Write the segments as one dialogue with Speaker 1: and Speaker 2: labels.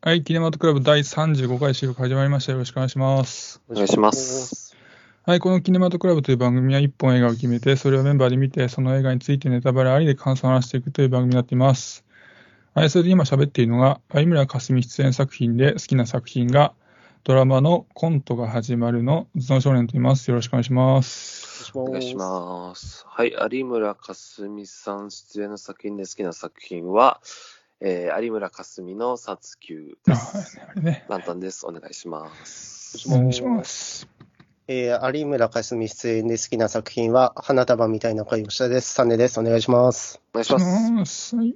Speaker 1: はい、キネマトクラブ第35回収録始まりました。よろしくお願いします。
Speaker 2: お願いします。
Speaker 1: はい、このキネマトクラブという番組は1本映画を決めて、それをメンバーで見て、その映画についてネタバレありで感想を話していくという番組になっています。はい、それで今喋っているのが、有村架純出演作品で好きな作品が、ドラマのコントが始まるの頭脳少年と言います。よろしくお願いします。
Speaker 2: お願いします。はい、有村架純さん出演の作品で好きな作品は、えー有村架純の殺球
Speaker 1: あ
Speaker 2: です。
Speaker 1: あれね、
Speaker 2: ランタンです。お願いします。
Speaker 1: お願いします。
Speaker 3: えー有村架純出演で好きな作品は、花束みたいな恋をしたです。サネです。お願いします。
Speaker 2: お願いします。
Speaker 1: ます。はい。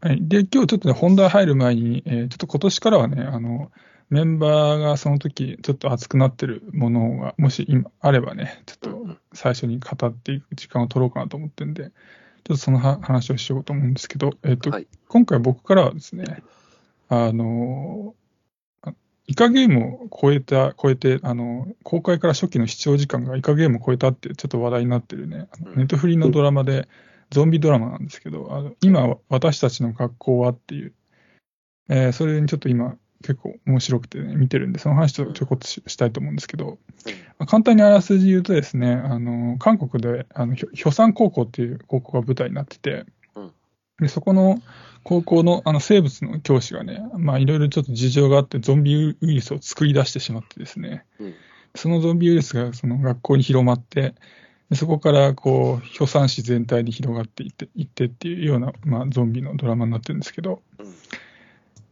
Speaker 1: はい。で、今日ちょっとね、本題入る前に、えーちょっと今年からはね、あの、メンバーがその時、ちょっと熱くなってるものが、もし今あればね、ちょっと最初に語っていく時間を取ろうかなと思ってるんで、ちょっとそのは話をしようと思うんですけど、えっ、と、
Speaker 2: はい。
Speaker 1: 今回僕からはですね、あの、あイカゲームを超えた、超えて、あの、公開から初期の視聴時間がイカゲームを超えたってちょっと話題になってるね、
Speaker 2: うん。
Speaker 1: ネットフリのドラマで、ゾンビドラマなんですけど、あの今、私たちの学校はっていう、えーそれにちょっと今、結構面白くてね、見てるんで、その話をちょこっとししたいと思うんですけど、まあ簡単にあらすじ言うとですね、あの、韓国で、あの、ひょ氷山高校っていう高校が舞台になってて、
Speaker 2: うん。
Speaker 1: でそこの高校のあの生物の教師がね、まあいろいろちょっと事情があって、ゾンビウイルスを作り出してしまってですね、
Speaker 2: うん。
Speaker 1: そのゾンビウイルスがその学校に広まって、でそこからこう、氷山市全体に広がっていっていってっていうような、まあ、ゾンビのドラマになってるんですけど、
Speaker 2: うん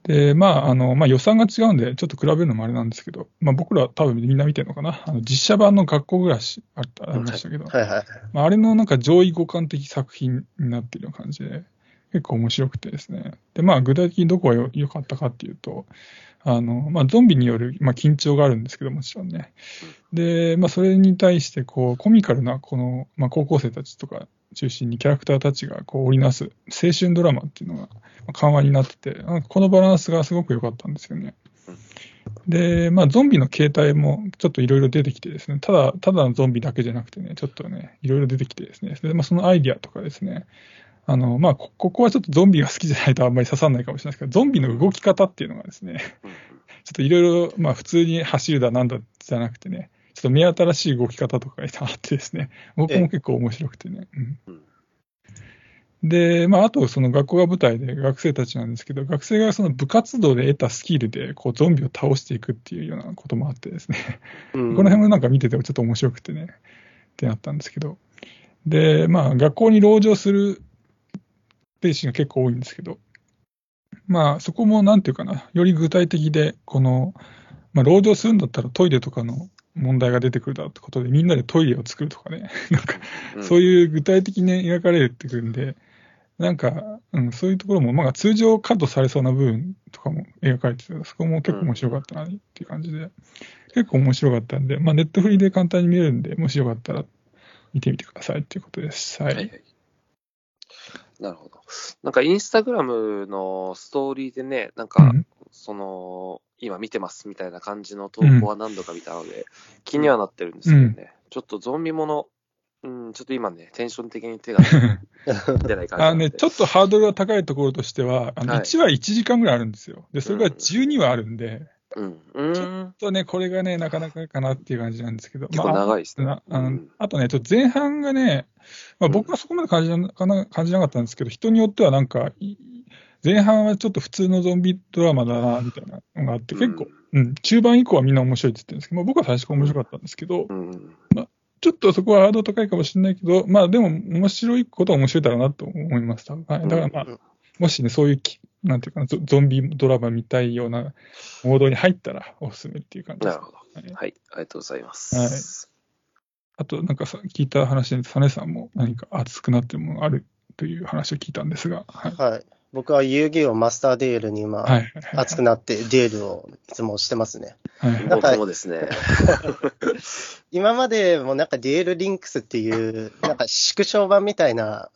Speaker 1: で、まあ、あの、まあ、予算が違うんで、ちょっと比べるのもあれなんですけど、まあ、僕ら多分みんな見てるのかな。あの、実写版の学校暮らしあった、ありましたけど、
Speaker 3: はいはい。
Speaker 1: まあ、あれのなんか上位互換的作品になっているような感じで、結構面白くてですね。で、まあ、具体的にどこがよ良かったかっていうと、あの、まあ、ゾンビによる、まあ、緊張があるんですけど、もちろんね。で、まあ、それに対して、こう、コミカルな、この、まあ、高校生たちとか中心にキャラクターたちが、こう、織りなす青春ドラマっていうのが、まあ緩和になってて、このバランスがすごく良かったんですよね。で、まあ、ゾンビの形態もちょっといろいろ出てきてですね、ただ、ただのゾンビだけじゃなくてね、ちょっとね、いろいろ出てきてですね、でまあ、そのアイディアとかですね、あの、まあ、こここはちょっとゾンビが好きじゃないとあんまり刺さらないかもしれないですけど、ゾンビの動き方っていうのがですね、
Speaker 2: うん
Speaker 1: ちょっといろいろ、まあ、普通に走るだなんだじゃなくてね、ちょっと目新しい動き方とかがあってですね、僕も結構面白くてね。うん。
Speaker 2: うん。
Speaker 1: で、まあ、あと、その学校が舞台で学生たちなんですけど、学生がその部活動で得たスキルで、こう、ゾンビを倒していくっていうようなこともあってですね、
Speaker 3: うん。
Speaker 1: この辺もなんか見ててもちょっと面白くてね、ってなったんですけど。で、まあ、学校に籠城するページが結構多いんですけど、まあ、そこもなんていうかな、より具体的で、この、まあ、籠城するんだったらトイレとかの問題が出てくるだろうってことで、みんなでトイレを作るとかね、なんか、そう
Speaker 2: う
Speaker 1: いう具体的に描かれてくるんで、なんか、うん、そういうところも、まあ、通常カットされそうな部分とかも描かれてて、そこも結構面白かったなっていう感じで、結構面白かったんで、まあ、ネットフリで簡単に見れるんで、もしよかったら見てみてくださいっていうことです。は。
Speaker 2: いはい。なるほど。なんかインスタグラムのストーリーでね、なんか、
Speaker 1: うん。
Speaker 2: その、今見てますみたいな感じの投稿は何度か見たので、気にはなってるんですけどね、ちょっとゾンビもの、うん、ちょっと今ね、テンション的に手が 出ない感じ
Speaker 1: あ。ね、ちょっとハードルが高いところとしては、あの
Speaker 2: はい。
Speaker 1: 1話1時間ぐらいあるんですよ。で、それが12話あるんで、
Speaker 2: うん。うん。
Speaker 1: ちょっとね、これがね、なかなかかなっていう感じなんですけど、
Speaker 2: 結構長いですね
Speaker 1: なあの
Speaker 2: うん
Speaker 1: あとね、ちょっと前半がね、まあ、
Speaker 2: うん
Speaker 1: 僕はそこまで感じなかな感じなかったんですけど、人によってはなんか、い前半はちょっと普通のゾンビドラマだな、みたいなのがあって、結構、うん、中盤以降はみんな面白いって言ってるんですけど、まあ、僕は最初から面白かったんですけど、
Speaker 2: うん。うん。
Speaker 1: ちょっとそこはハードル高いかもしれないけど、まあでも面白いことは面白いだろうなと思いました。はい、だからまあ、
Speaker 3: うん
Speaker 1: もしね、そういうき、なんていうかなゾ、ゾンビドラマ見たいようなモードに入ったらおすすめっていう感じです。
Speaker 2: なるほど。
Speaker 1: はい
Speaker 2: はい、ありがとうございます。
Speaker 1: はいあと、なんかさ、聞いた話で、サネさんも何か熱くなってるものがあるという話を聞いたんですが、はい。
Speaker 3: はい。僕は遊戯王マスターデールに今、
Speaker 1: はい。
Speaker 3: 熱くなってデールをいつもしてますね。
Speaker 1: はい。
Speaker 3: なんか
Speaker 2: 僕もですね、
Speaker 3: 今までもなんかデールリンクスっていう、なんか縮小版みたいな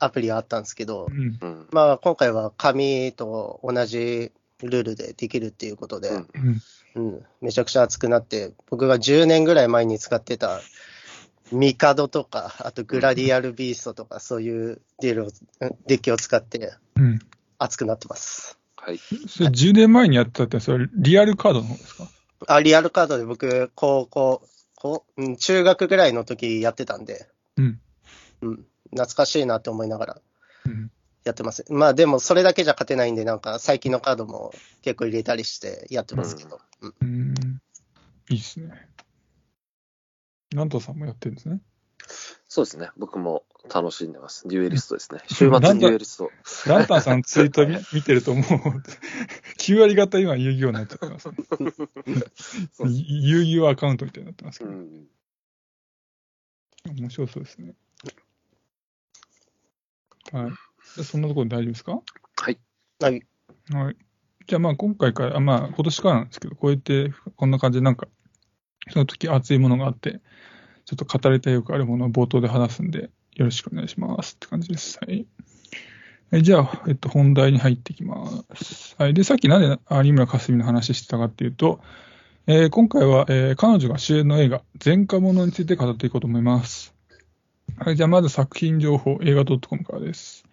Speaker 3: アプリがあったんですけど
Speaker 1: う、ん。
Speaker 2: うん。
Speaker 3: まあ今回は紙と同じルールでできるっていうことで、
Speaker 2: うん
Speaker 1: うん。
Speaker 3: うん、めちゃくちゃ熱くなって、僕が10年ぐらい前に使ってたミカドとか、あとグラディアルビーストとか、そういうデールを、うんデッキを使って
Speaker 1: うん。
Speaker 3: 熱くなってます。
Speaker 2: はい。
Speaker 1: それ10年前にやってたって、それリアルカードの方ですか？
Speaker 3: あ、リアルカードで僕、高校、中学ぐらいの時やってたんで、
Speaker 1: うん。
Speaker 3: うん、懐かしいなって思いながら
Speaker 1: うん。
Speaker 3: やってます。まあでも、それだけじゃ勝てないんで、なんか最近のカードも結構入れたりしてやってますけど。うん
Speaker 1: うん。いいっすね。ラントさんもやってるんですね。
Speaker 2: そうですね。僕も楽しんでます。デュエリストですね。週末デュエリスト。
Speaker 1: ランタンさんツイート見 見てるともう、9割方今遊戯王になっちゃってます遊戯王アカウントみたいになってますけど。
Speaker 2: うん。
Speaker 1: 面白そうですね。はい。じゃあそんなところで大丈夫ですか？
Speaker 2: はい。
Speaker 3: はい。
Speaker 1: はい。じゃあまあ今回から、あまあ今年からなんですけど、こうやってこんな感じでなんか、その時熱いものがあって、ちょっと語りたいよくあるものを冒頭で話すんで、よろしくお願いしますって感じです。はい。えじゃあ、えっと、本題に入っていきます。はい。で、さっきなんで有村架純の話してたかっていうと、えー今回は、えー彼女が主演の映画、前科者について語っていこうと思います。はい。じゃあ、まず作品情報、映画 .com からです。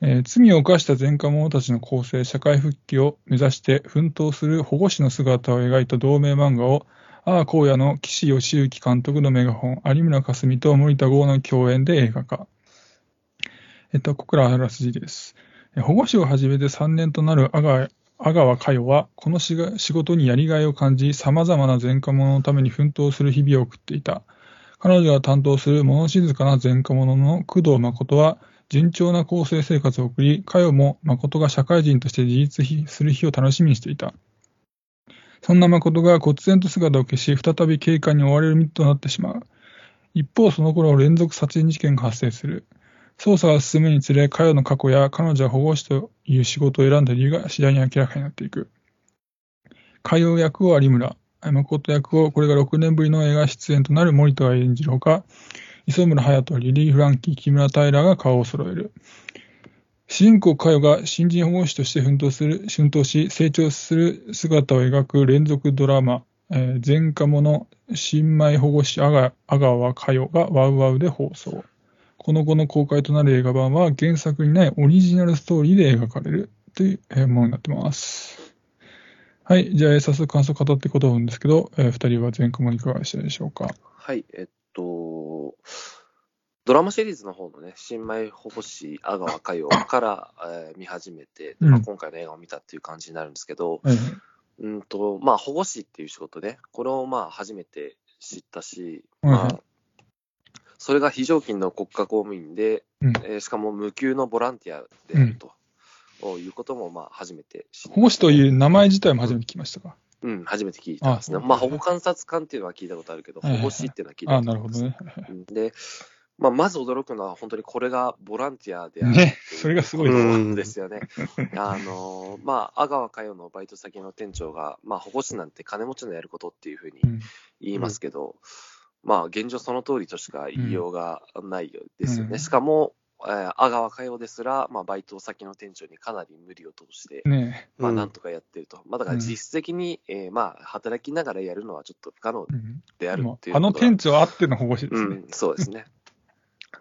Speaker 1: えー罪を犯した前科者たちの更生、社会復帰を目指して奮闘する保護士の姿を描いた同名漫画を、ああ荒野の岸義行監督のメガホン、有村架純と森田剛の共演で映画化。えっと、ここからあらすじです。え保護士を始めて3年となる阿川阿川佳代は、このしが仕事にやりがいを感じ、様々な前科者のために奮闘する日々を送っていた。彼女が担当する物静かな前科者の工藤誠は、順調な更生生活を送り、佳代も誠が社会人として自立する日を楽しみにしていた。そんな誠が忽然と姿を消し、再び警官に追われる身となってしまう。一方、その頃連続殺人事件が発生する。捜査が進むにつれ、佳代の過去や彼女は保護士という仕事を選んだ理由が次第に明らかになっていく。佳代役を有村、誠役をこれが6年ぶりの映画出演となる森田が演じるほか、磯村隼人、リリー・フランキー、木村平が顔を揃える。主人公佳代が新人保護士として奮闘する、奮闘し、成長する姿を描く連続ドラマ、えー前科者、新米保護士阿川佳代がワウワウで放送。この後の公開となる映画版は原作にないオリジナルストーリーで描かれるというものになってます。はい。じゃあ、えー早速感想を語っていこうと思うんですけど、えー二人は前科者いかがでしたでしょうか
Speaker 2: はい。えっと、ドラマシリーズの方のね、新米保護士阿川佳代から、えー見始めて、
Speaker 1: うん
Speaker 2: まあ、今回の映画を見たっていう感じになるんですけど、
Speaker 1: はい。
Speaker 2: うんと、まあ、保護士っていう仕事ね、これをまあ、初めて知ったし、
Speaker 1: はい
Speaker 2: まあ、それが非常勤の国家公務員で、
Speaker 1: うん
Speaker 2: えーしかも無給のボランティアであると、いうことも、まあ、初めて知
Speaker 1: 保護士という名前自体も初めて聞きましたか？
Speaker 2: うん、初めて聞いたんですね。
Speaker 1: あ
Speaker 2: まあ、保護観察官っていうのは聞いたことあるけど、保護士っていうのは聞いた
Speaker 1: ああ、
Speaker 2: ことない
Speaker 1: なるほどね。
Speaker 2: うんで、まあ、まず驚くのは、本当にこれがボランティアである
Speaker 1: ねそれがすごい
Speaker 2: と
Speaker 3: です
Speaker 2: よね。あのまあ、阿川佳代のバイト先の店長が、まあ、保護士なんて金持ちのやることっていうふうに
Speaker 1: うん。
Speaker 2: 言いますけど、まあ、現状その通りとしか言いようがないですよね。
Speaker 1: うん。
Speaker 2: しかも、えー阿川佳代ですら、まあ、バイト先の店長にかなり無理を通して、
Speaker 1: ね
Speaker 2: まあ、
Speaker 3: うん
Speaker 2: なんとかやってると。まあ、だから実質的に、えーまあ、働きながらやるのはちょっと不可能である
Speaker 1: も
Speaker 2: っていううことが
Speaker 1: あの店長あっての保護士ですね。
Speaker 2: うん、そうですね。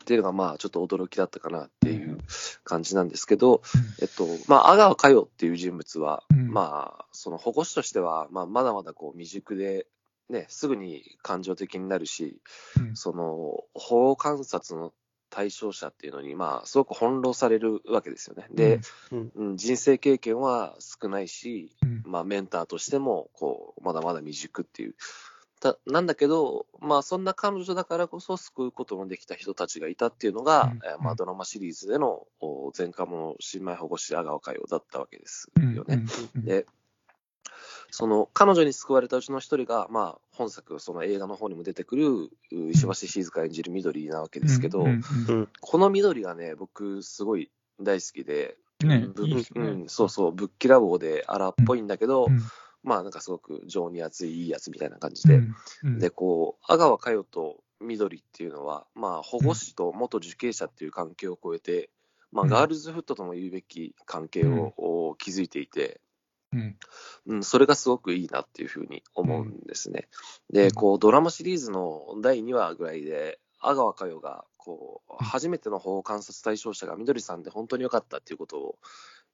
Speaker 2: っていうのが、まあ、ちょっと驚きだったかなっていう感じなんですけど、えっと、まあ、阿川佳代っていう人物は、
Speaker 1: うん
Speaker 2: まあ、その保護士としては、まあ、まだまだこう未熟で、ね、すぐに感情的になるし、
Speaker 1: うん
Speaker 2: その、保護観察の対象者っていうのに、まあ、すごく翻弄されるわけですよね。で、
Speaker 3: うん。
Speaker 2: うん。人生経験は少ないし、
Speaker 1: うん。
Speaker 2: まあ、メンターとしても、こう、まだまだ未熟っていう。たなんだけど、まあ、そんな彼女だからこそ救うことのできた人たちがいたっていうのが、
Speaker 1: うん。
Speaker 2: えーまあ、ドラマシリーズでのお前科者新米保護士阿川佳代だったわけです
Speaker 1: うん。
Speaker 2: よね。
Speaker 1: うん。
Speaker 2: で、その彼女に救われたうちの一人が、まあ、本作、その映画の方にも出てくるう石橋静香演じる緑なわけですけど、
Speaker 1: うんうん
Speaker 3: うん
Speaker 2: この緑がね、僕、すごい大好きで、
Speaker 1: うんね。
Speaker 2: ぶ
Speaker 1: いいね。
Speaker 2: うん、そうそう、ぶっきらぼうで荒っぽいんだけど、
Speaker 1: うん。
Speaker 2: まあなんかすごく情に熱いいいやつみたいな感じで、
Speaker 1: うん。うん。
Speaker 2: で、こう、阿川佳代と緑っていうのは、まあ保護士と元受刑者っていう関係を超えて、まあ
Speaker 1: うん。
Speaker 2: ガールズフットとも言うべき関係を、お築いていて、
Speaker 1: うん。
Speaker 2: うん、それがすごくいいなっていうふうに思うんですね。で、
Speaker 1: うん。
Speaker 2: こう、ドラマシリーズの第2話ぐらいで、阿川佳代が、こう、初めての保護観察対象者が緑さんで本当に良かったっていうことを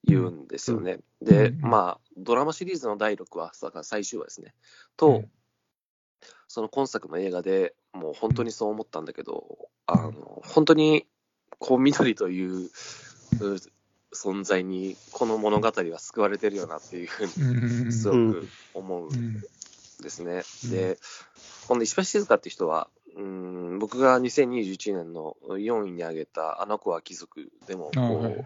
Speaker 2: 言うんですよね。で、
Speaker 1: うん。
Speaker 2: まあ、ドラマシリーズの第6話、だから最終話ですね。と、
Speaker 1: うん。
Speaker 2: その今作の映画でもう本当にそう思ったんだけど、あの、本当に、こう、緑というう存在に、この物語は救われてるよなっていうふう
Speaker 1: うん。
Speaker 2: に、すごく思う
Speaker 1: うんん
Speaker 2: ですね。
Speaker 1: うん。
Speaker 2: で、この石橋静香って人は、うん、僕が2021年の4位に挙げた、あの子は貴族でも、
Speaker 1: あ
Speaker 2: こう
Speaker 1: はい。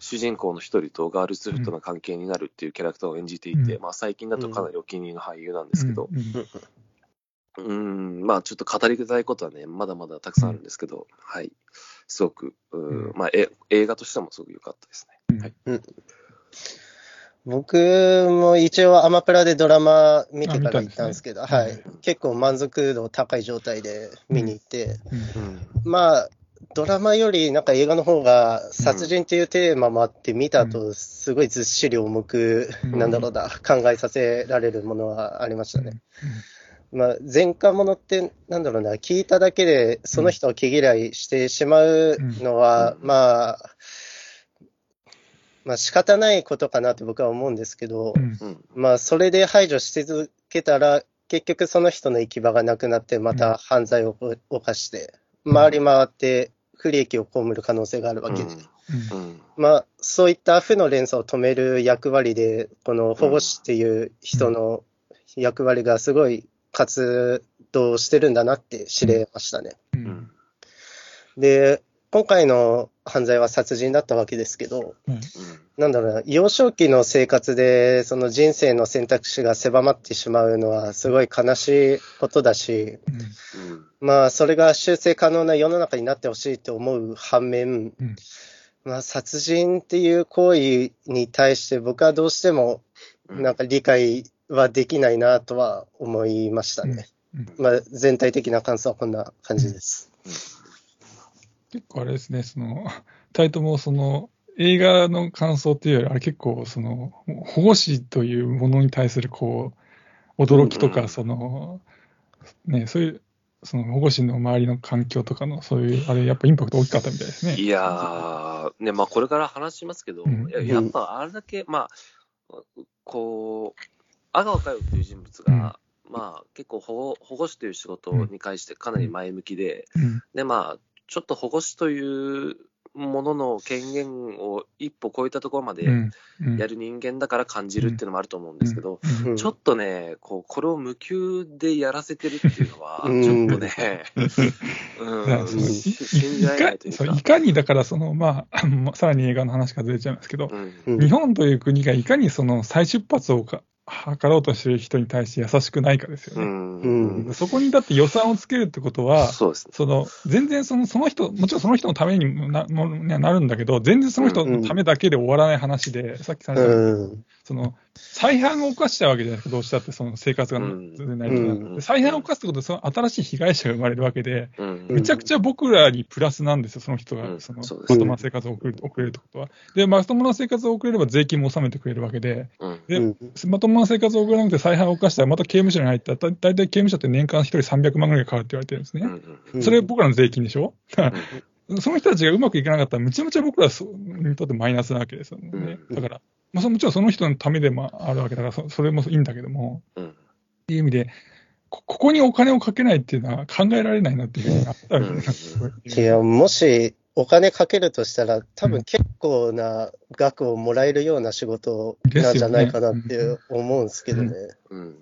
Speaker 2: 主人公の一人とガールズフットな関係になるっていうキャラクターを演じていて、
Speaker 1: うん。
Speaker 2: まあ最近だとかなりお気に入りの俳優なんですけど、
Speaker 1: うん。
Speaker 2: うん、まあちょっと語りたいことはね、まだまだたくさんあるんですけど、はい。すごく、う
Speaker 1: うん
Speaker 2: まあえ映画としてもすごく良かったですね。はい。
Speaker 3: 僕も一応アマプラでドラマ見てから行ったんですけど、
Speaker 1: うん
Speaker 3: はい。結構満足度高い状態で見に行って、
Speaker 2: うん。
Speaker 3: まあ、ドラマよりなんか映画の方が殺人っていうテーマもあって見た後、すごいずっしり重く、
Speaker 1: うん
Speaker 3: なんだろうな、考えさせられるものはありましたね。まあ、前科者って、なんだろうな、聞いただけでその人を毛嫌いしてしまうのは、
Speaker 2: うん。
Speaker 3: まあ、まあ仕方ないことかなって僕は思うんですけど、
Speaker 1: うん。
Speaker 2: うん。
Speaker 3: まあそれで排除し続けたら、結局その人の行き場がなくなって、また犯罪を犯して、回り回って不利益を被る可能性があるわけで、
Speaker 1: うん。
Speaker 2: うん。
Speaker 3: まあそういった負の連鎖を止める役割で、この保護士っていう人の役割がすごい活動してるんだなって知れましたね。
Speaker 1: う
Speaker 2: うんん。
Speaker 3: で、今回の犯罪は殺人だったわけですけど、
Speaker 2: うん。
Speaker 3: なんだろうな、幼少期の生活で、その人生の選択肢が狭まってしまうのは、すごい悲しいことだし、
Speaker 2: うん。
Speaker 3: まあ、それが修正可能な世の中になってほしいと思う反面、
Speaker 1: うん
Speaker 3: まあ、殺人っていう行為に対して、僕はどうしても、
Speaker 2: うん。
Speaker 3: なんか理解はできないなとは思いましたね。
Speaker 1: うん
Speaker 3: まあ、全体的な感想はこんな感じです。
Speaker 1: 結構あれですね、その、タイトもその、映画の感想っていうより、あれ結構、その、保護司というものに対する、こう、驚きとか、
Speaker 2: うんうん
Speaker 1: その、ね、そういう、その保護司の周りの環境とかの、そういう、あれ、やっぱインパクト大きかったみたいですね。
Speaker 2: いやー、ね、まあこれから話しますけど、
Speaker 1: うん
Speaker 2: ややっぱあれだけ、まあ、こう、阿川佳代という人物が、まあ結構保護保護士という仕事に関してかなり前向きで、
Speaker 1: うん。
Speaker 2: で、まあ、ちょっと保護士というものの権限を一歩超えたところまで
Speaker 1: うん。うん。
Speaker 2: やる人間だから感じるっていうのもあると思うんですけど、
Speaker 1: うん。
Speaker 3: うん。
Speaker 2: ちょっとね、こう、これを無給でやらせてるっていうのは、
Speaker 3: うん。
Speaker 2: ちょっとね、信じられないというか。
Speaker 1: い。かに、だから、その、まあ、ま あさらに映画の話からずれちゃいますけど、
Speaker 2: うん。
Speaker 3: うん。
Speaker 1: 日本という国がいかにその再出発をか図ろうとしている人に対して優しくないかですよね。
Speaker 2: うん
Speaker 3: うん
Speaker 1: そこにだって予算をつけるってことは、
Speaker 2: そうですね。
Speaker 1: その全然そのその人、もちろんその人のためにもななるんだけど、全然その人のためだけで終わらない話で、さっきさんが言った
Speaker 3: うん。
Speaker 1: その再犯を犯したわけじゃないですか、どうしたってその生活が
Speaker 2: うん。
Speaker 1: 全然ない。とか
Speaker 3: うん。
Speaker 1: で再犯を犯すってことで、その新しい被害者が生まれるわけで、
Speaker 2: うん。
Speaker 3: うん
Speaker 1: めちゃくちゃ僕らにプラスなんですよ、その人が、
Speaker 2: うん。
Speaker 1: その
Speaker 2: そうです
Speaker 1: まともな生活を送る送れるってことは。で、まともな生活を送れれば税金も納めてくれるわけで、
Speaker 2: うん。
Speaker 1: で
Speaker 3: うん。
Speaker 1: まともな生活を送らなくて再犯を犯したら、また刑務所に入ったら、だ大体刑務所って年間1人300万ぐらいかかるって言われてるんですね。
Speaker 2: うん
Speaker 3: うん。
Speaker 1: それ僕らの税金でしょ、
Speaker 2: うん。
Speaker 1: その人たちがうまくいかなかったら、むちゃむちゃ僕らにとってマイナスなわけですよね。
Speaker 2: うん。
Speaker 1: だから、まあ、そのもちろんその人のためでもあるわけだからそ、それもいいんだけども、
Speaker 2: うん。
Speaker 1: っていう意味で、こここにお金をかけないっていうのは考えられないなっていうふうにあったわけですね。
Speaker 3: いや、もしお金かけるとしたら、多分結構な額をもらえるような仕事なんじゃないかなって思うんですけどね。
Speaker 2: うん。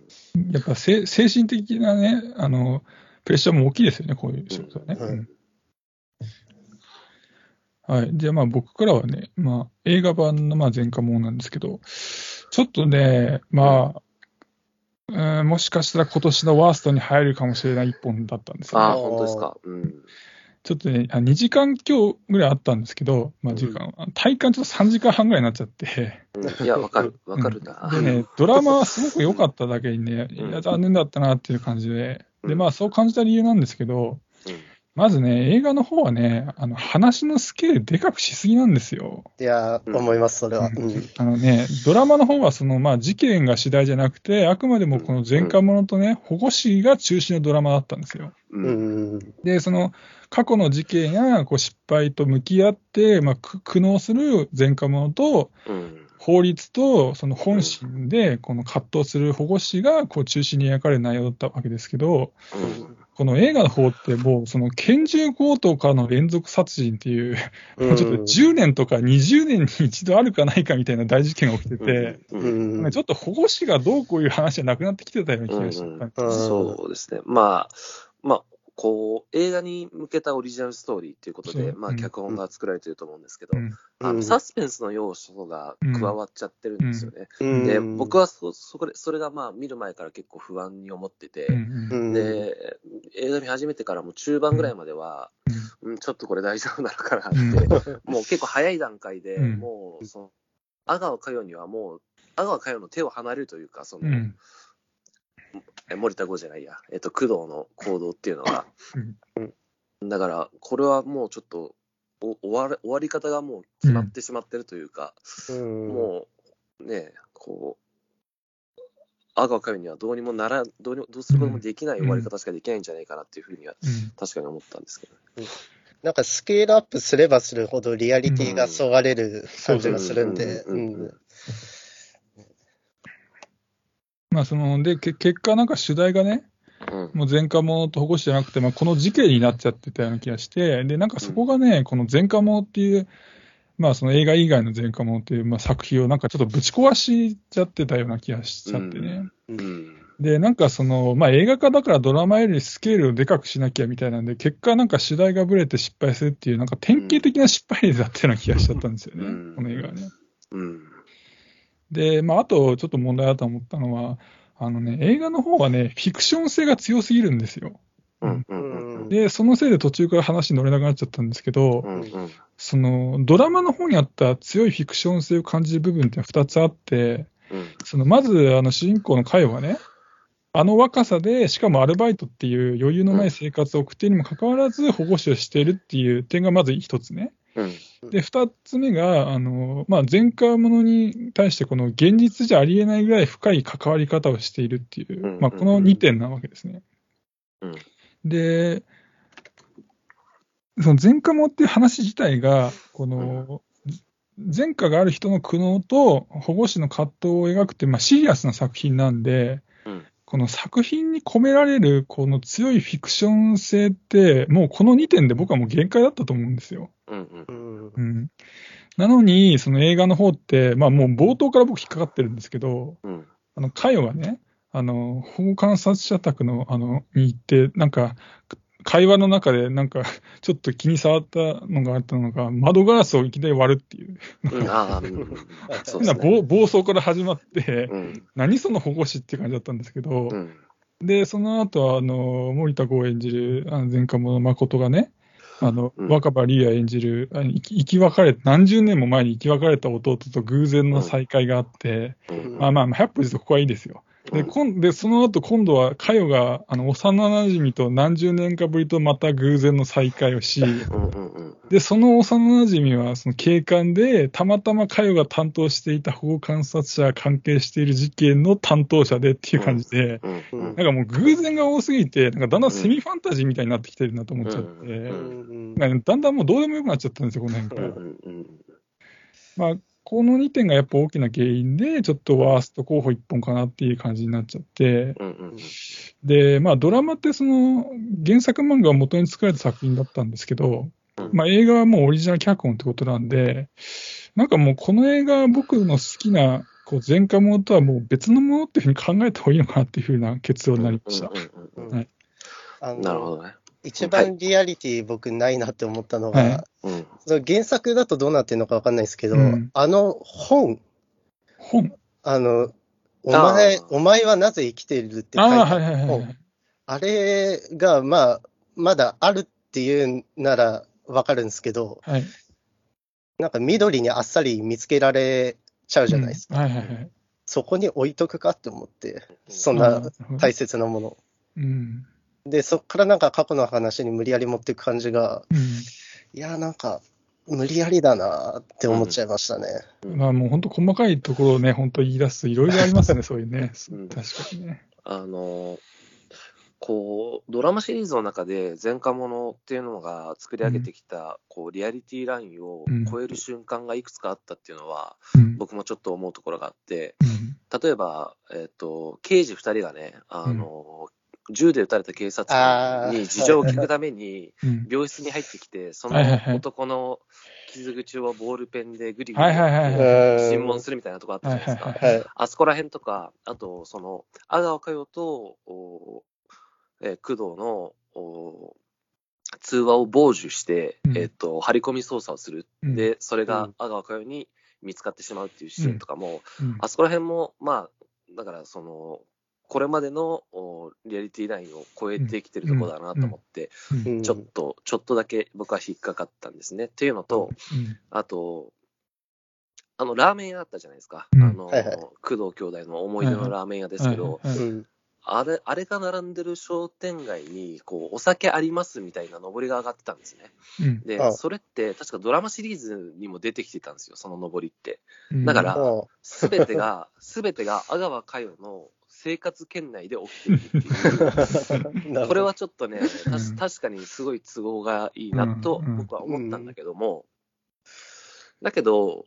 Speaker 1: やっぱせ精神的なね、あの、プレッシャーも大きいですよね、こういう仕事はね。
Speaker 3: うん。
Speaker 1: うんはい。じゃあまあ僕からはね、まあ映画版のまあ前科もなんですけど、ちょっとね、まあ、うんもしかしたら今年のワーストに入るかもしれない一本だったんですよ、
Speaker 2: ああ、
Speaker 1: ね。
Speaker 2: 本当ですか。うん。
Speaker 1: ちょっとね、あ2時間今日ぐらいあったんですけど、まあ時間、体感ちょっと3時間半ぐらいになっちゃって、
Speaker 2: うんいや、わかる。わかるな。
Speaker 1: でね、ドラマはすごく良かっただけにね、い
Speaker 2: うん
Speaker 1: や、残念だったなっていう感じで、で、
Speaker 2: うん
Speaker 1: まあ、そう感じた理由なんですけど、まずね、映画の方はね、あの話のスケールでかくしすぎなんですよ。
Speaker 3: いや、
Speaker 2: うん
Speaker 3: 思います、それは。
Speaker 1: う
Speaker 3: うんん。
Speaker 1: あのね、ドラマの方はその、まあ、事件が主題じゃなくて、あくまでもこの前科者とね、保護司が中心のドラマだったんですよ。
Speaker 2: う。
Speaker 3: うんん。
Speaker 1: で、その過去の事件やこう失敗と向き合って、まあ、く苦悩する前科者と、
Speaker 2: うん。
Speaker 1: 法律とその本心でこの葛藤する保護司がこう中心に描かれる内容だったわけですけど、
Speaker 2: うん。
Speaker 1: この映画の方ってもうその拳銃強盗からの連続殺人っていう、もうちょっと10年とか20年に一度あるかないかみたいな大事件が起きてて、
Speaker 2: う。
Speaker 3: うんん。
Speaker 1: ちょっと保護司がどうこういう話じゃなくなってきてたような気がしたん
Speaker 2: そうですね。まあ、まあ、こう、映画に向けたオリジナルストーリーっていうことで、まあ、脚本が作られてると思うんですけど、
Speaker 1: うん。
Speaker 2: あの
Speaker 3: うん
Speaker 2: サスペンスの要素が加わっちゃってるんですよね。
Speaker 3: うん。
Speaker 2: で、僕はそ、そこで、それがまあ、見る前から結構不安に思ってて、で、映画見始めてからも中盤ぐらいまでは、うん、ちょっとこれ大丈夫なのかなって、もう結構早い段階で、
Speaker 1: うん。
Speaker 2: もう、その、阿川佳代にはもう、阿川佳代の手を離れるというか、その、
Speaker 1: うん。
Speaker 2: え森田剛じゃないや、えっと、工藤の行動っていうのが、
Speaker 1: うん。
Speaker 2: だから、これはもうちょっと、お終わる終わり方がもう決まってしまってるというか、
Speaker 3: うん、
Speaker 2: もう、ね、こう、阿川佳代にはどうにもなら、どうにもどうすることもできない終わり方しかできないんじゃないかなっていうふうには、
Speaker 1: うん。
Speaker 2: 確かに思ったんですけど。
Speaker 3: なんかスケールアップすればするほどリアリティがそがれる感じがするんで、
Speaker 2: うん。うん。うん。うん
Speaker 1: まあそのでけ結果、なんか主題がね、
Speaker 2: うん。
Speaker 1: もう前科者と保護司じゃなくて、まあ、この事件になっちゃってたような気がして、でなんかそこがね、この前科者っていう、まあ、その映画以外の前科者っていう、まあ、作品をなんかちょっとぶち壊しちゃってたような気がしちゃってね。
Speaker 2: うん。
Speaker 1: で、なんかその、まあ、映画化だからドラマよりスケールをでかくしなきゃみたいなんで、結果なんか主題がぶれて失敗するっていう、なんか典型的な失敗例だったような気がしちゃったんですよね、
Speaker 2: うん。
Speaker 1: この映画はね。
Speaker 2: うん
Speaker 1: で、まあ、あとちょっと問題だと思ったのは、あのね、映画の方はね、フィクション性が強すぎるんですよ。
Speaker 2: うんうんうん
Speaker 1: で、そのせいで途中から話に乗れなくなっちゃったんですけど、
Speaker 2: うんうん
Speaker 1: そのドラマの方にあった強いフィクション性を感じる部分って2つあって、
Speaker 2: うん
Speaker 1: そのまずあの主人公のカヨがね、あの若さで、しかもアルバイトっていう余裕のない生活を送っているにもかかわらず保護司をしているっていう点がまず一つね。
Speaker 2: うん。
Speaker 1: で、二つ目が、あの、まあ、前科者に対してこの現実じゃありえないぐらい深い関わり方をしているっていう、
Speaker 2: うん
Speaker 1: まあ、この2点なわけですね。
Speaker 2: うん。
Speaker 1: で、その前科者っていう話自体が、この、前科がある人の苦悩と保護司の葛藤を描くっていう、まあ、シリアスな作品なんで、
Speaker 2: うん
Speaker 1: この作品に込められるこの強いフィクション性って、もうこの2点で僕はもう限界だったと思うんですよ。
Speaker 2: うんうん。
Speaker 3: うん。
Speaker 1: うん、なのに、その映画の方って、まあもう冒頭から僕引っかかってるんですけど、
Speaker 2: うん。
Speaker 1: あの、カヨがね、あの、保護観察者宅の、あの、に行って、なんか、会話の中で、なんか、ちょっと気に障ったのがあったのが、窓ガラスをいきなり割るっていう、変な。暴暴走から始まって、
Speaker 2: うん。
Speaker 1: 何その保護司って感じだったんですけど、
Speaker 2: うん。
Speaker 1: で、その後あの、森田剛演じる、前科者誠がね、あの、
Speaker 2: うん。
Speaker 1: 若葉リーア演じる、生き別れ、何十年も前に生き別れた弟と偶然の再会があって、
Speaker 2: うん。
Speaker 1: まあまあ、100歩譲ってここはいいですよ。で、
Speaker 2: うん。
Speaker 1: こんでその後、今度は、佳代が、あの、幼馴染と何十年かぶりとまた偶然の再会をし、で、その幼馴染は、その警官で、たまたま佳代が担当していた保護観察者が関係している事件の担当者でっていう感じで、なんかもう偶然が多すぎて、なんかだんだんセミファンタジーみたいになってきてるなと思っちゃって、だんだんもうどうでもよくなっちゃったんですよ、この辺から。まあ、この2点がやっぱ大きな原因で、ちょっとワースト候補1本かなっていう感じになっちゃって、
Speaker 2: うんうん
Speaker 1: で、まあドラマってその原作漫画を元に作られた作品だったんですけど、
Speaker 2: うん。
Speaker 1: まあ映画はもうオリジナル脚本ってことなんで、なんかもうこの映画僕の好きなこう前科者とはもう別のものっていうふうに考えた方がいいのかなっていうふうな結論になりました。
Speaker 2: なるほどね。
Speaker 3: 一番リアリティ僕ないなって思ったのが、
Speaker 1: はい。
Speaker 2: うん。
Speaker 3: その原作だとどうなってるのかわかんないですけど、
Speaker 1: うん。
Speaker 3: あの本、
Speaker 1: 本？
Speaker 3: あの、お
Speaker 2: あ
Speaker 3: 前
Speaker 2: ー、
Speaker 3: お前はなぜ生きているって書いて
Speaker 1: ああ、
Speaker 3: ある
Speaker 1: はいはいはいは
Speaker 3: 本
Speaker 1: い。
Speaker 3: あれが、まあ、まだあるっていうならわかるんですけど、
Speaker 1: はい、
Speaker 3: なんか緑にあっさり見つけられちゃうじゃないですか。
Speaker 1: うん。はいはいはい。
Speaker 3: そこに置いとくかって思って、そんな大切なもの。
Speaker 1: うん。
Speaker 3: で、そっからなんか過去の話に無理やり持っていく感じが、
Speaker 1: うん
Speaker 3: いや、なんか、無理やりだなって思っちゃいましたね。
Speaker 1: まあもう本当細かいところをね、本当言い出すといろいろありますね、そういうね。
Speaker 2: うん
Speaker 1: 確かにね。
Speaker 2: あの、こう、ドラマシリーズの中で前科者っていうのが作り上げてきた、こう、リアリティラインを超える瞬間がいくつかあったっていうのは、
Speaker 1: うん。
Speaker 2: 僕もちょっと思うところがあって、
Speaker 1: うん
Speaker 2: 例えば、えっ、と、刑事二人がね、あの、銃で撃たれた警察官に事情を聞くために、
Speaker 1: うん。
Speaker 2: 病室に入ってきて、その男の傷口をボールペンでグリグリ
Speaker 1: はいはいはい
Speaker 3: はい。
Speaker 2: 尋問するみたいなとこあったじゃないですか。あそこら辺とか、あと、その、阿川佳代と、おえー工藤のお通話を傍受して、
Speaker 1: うん。
Speaker 2: えっ、と、張り込み捜査をする。
Speaker 1: うん。
Speaker 2: で、それ
Speaker 3: うん。
Speaker 2: が阿川佳代に見つかってしまうっていうシーンとかも、
Speaker 1: うん。
Speaker 2: あそこら辺も、まあ、だから、その、これまでのおリアリティラインを超えてきてるところだなと思って、
Speaker 1: うん。
Speaker 3: うん。
Speaker 2: ちょっと、ちょっとだけ僕は引っかかったんですね。っていうのと、
Speaker 1: うん。
Speaker 2: あと、あの、ラーメン屋あったじゃないですか。
Speaker 1: うん。
Speaker 2: あの、
Speaker 3: はいはい。
Speaker 2: 工藤兄弟の思い出のラーメン屋ですけど。あれ、あれが並んでる商店街に、こう、お酒ありますみたいな上りが上がってたんですね。
Speaker 1: うん。
Speaker 2: で
Speaker 3: あ、
Speaker 2: それって、確かドラマシリーズにも出てきてたんですよ、その上りって。
Speaker 1: うん。
Speaker 2: だから
Speaker 3: あ
Speaker 2: すべてが、すべてが阿川佳代の生活圏内で起きているってい これはちょっとね、確かにすごい都合がいいなと
Speaker 1: うん
Speaker 2: 僕は思ったんだけども、だけど、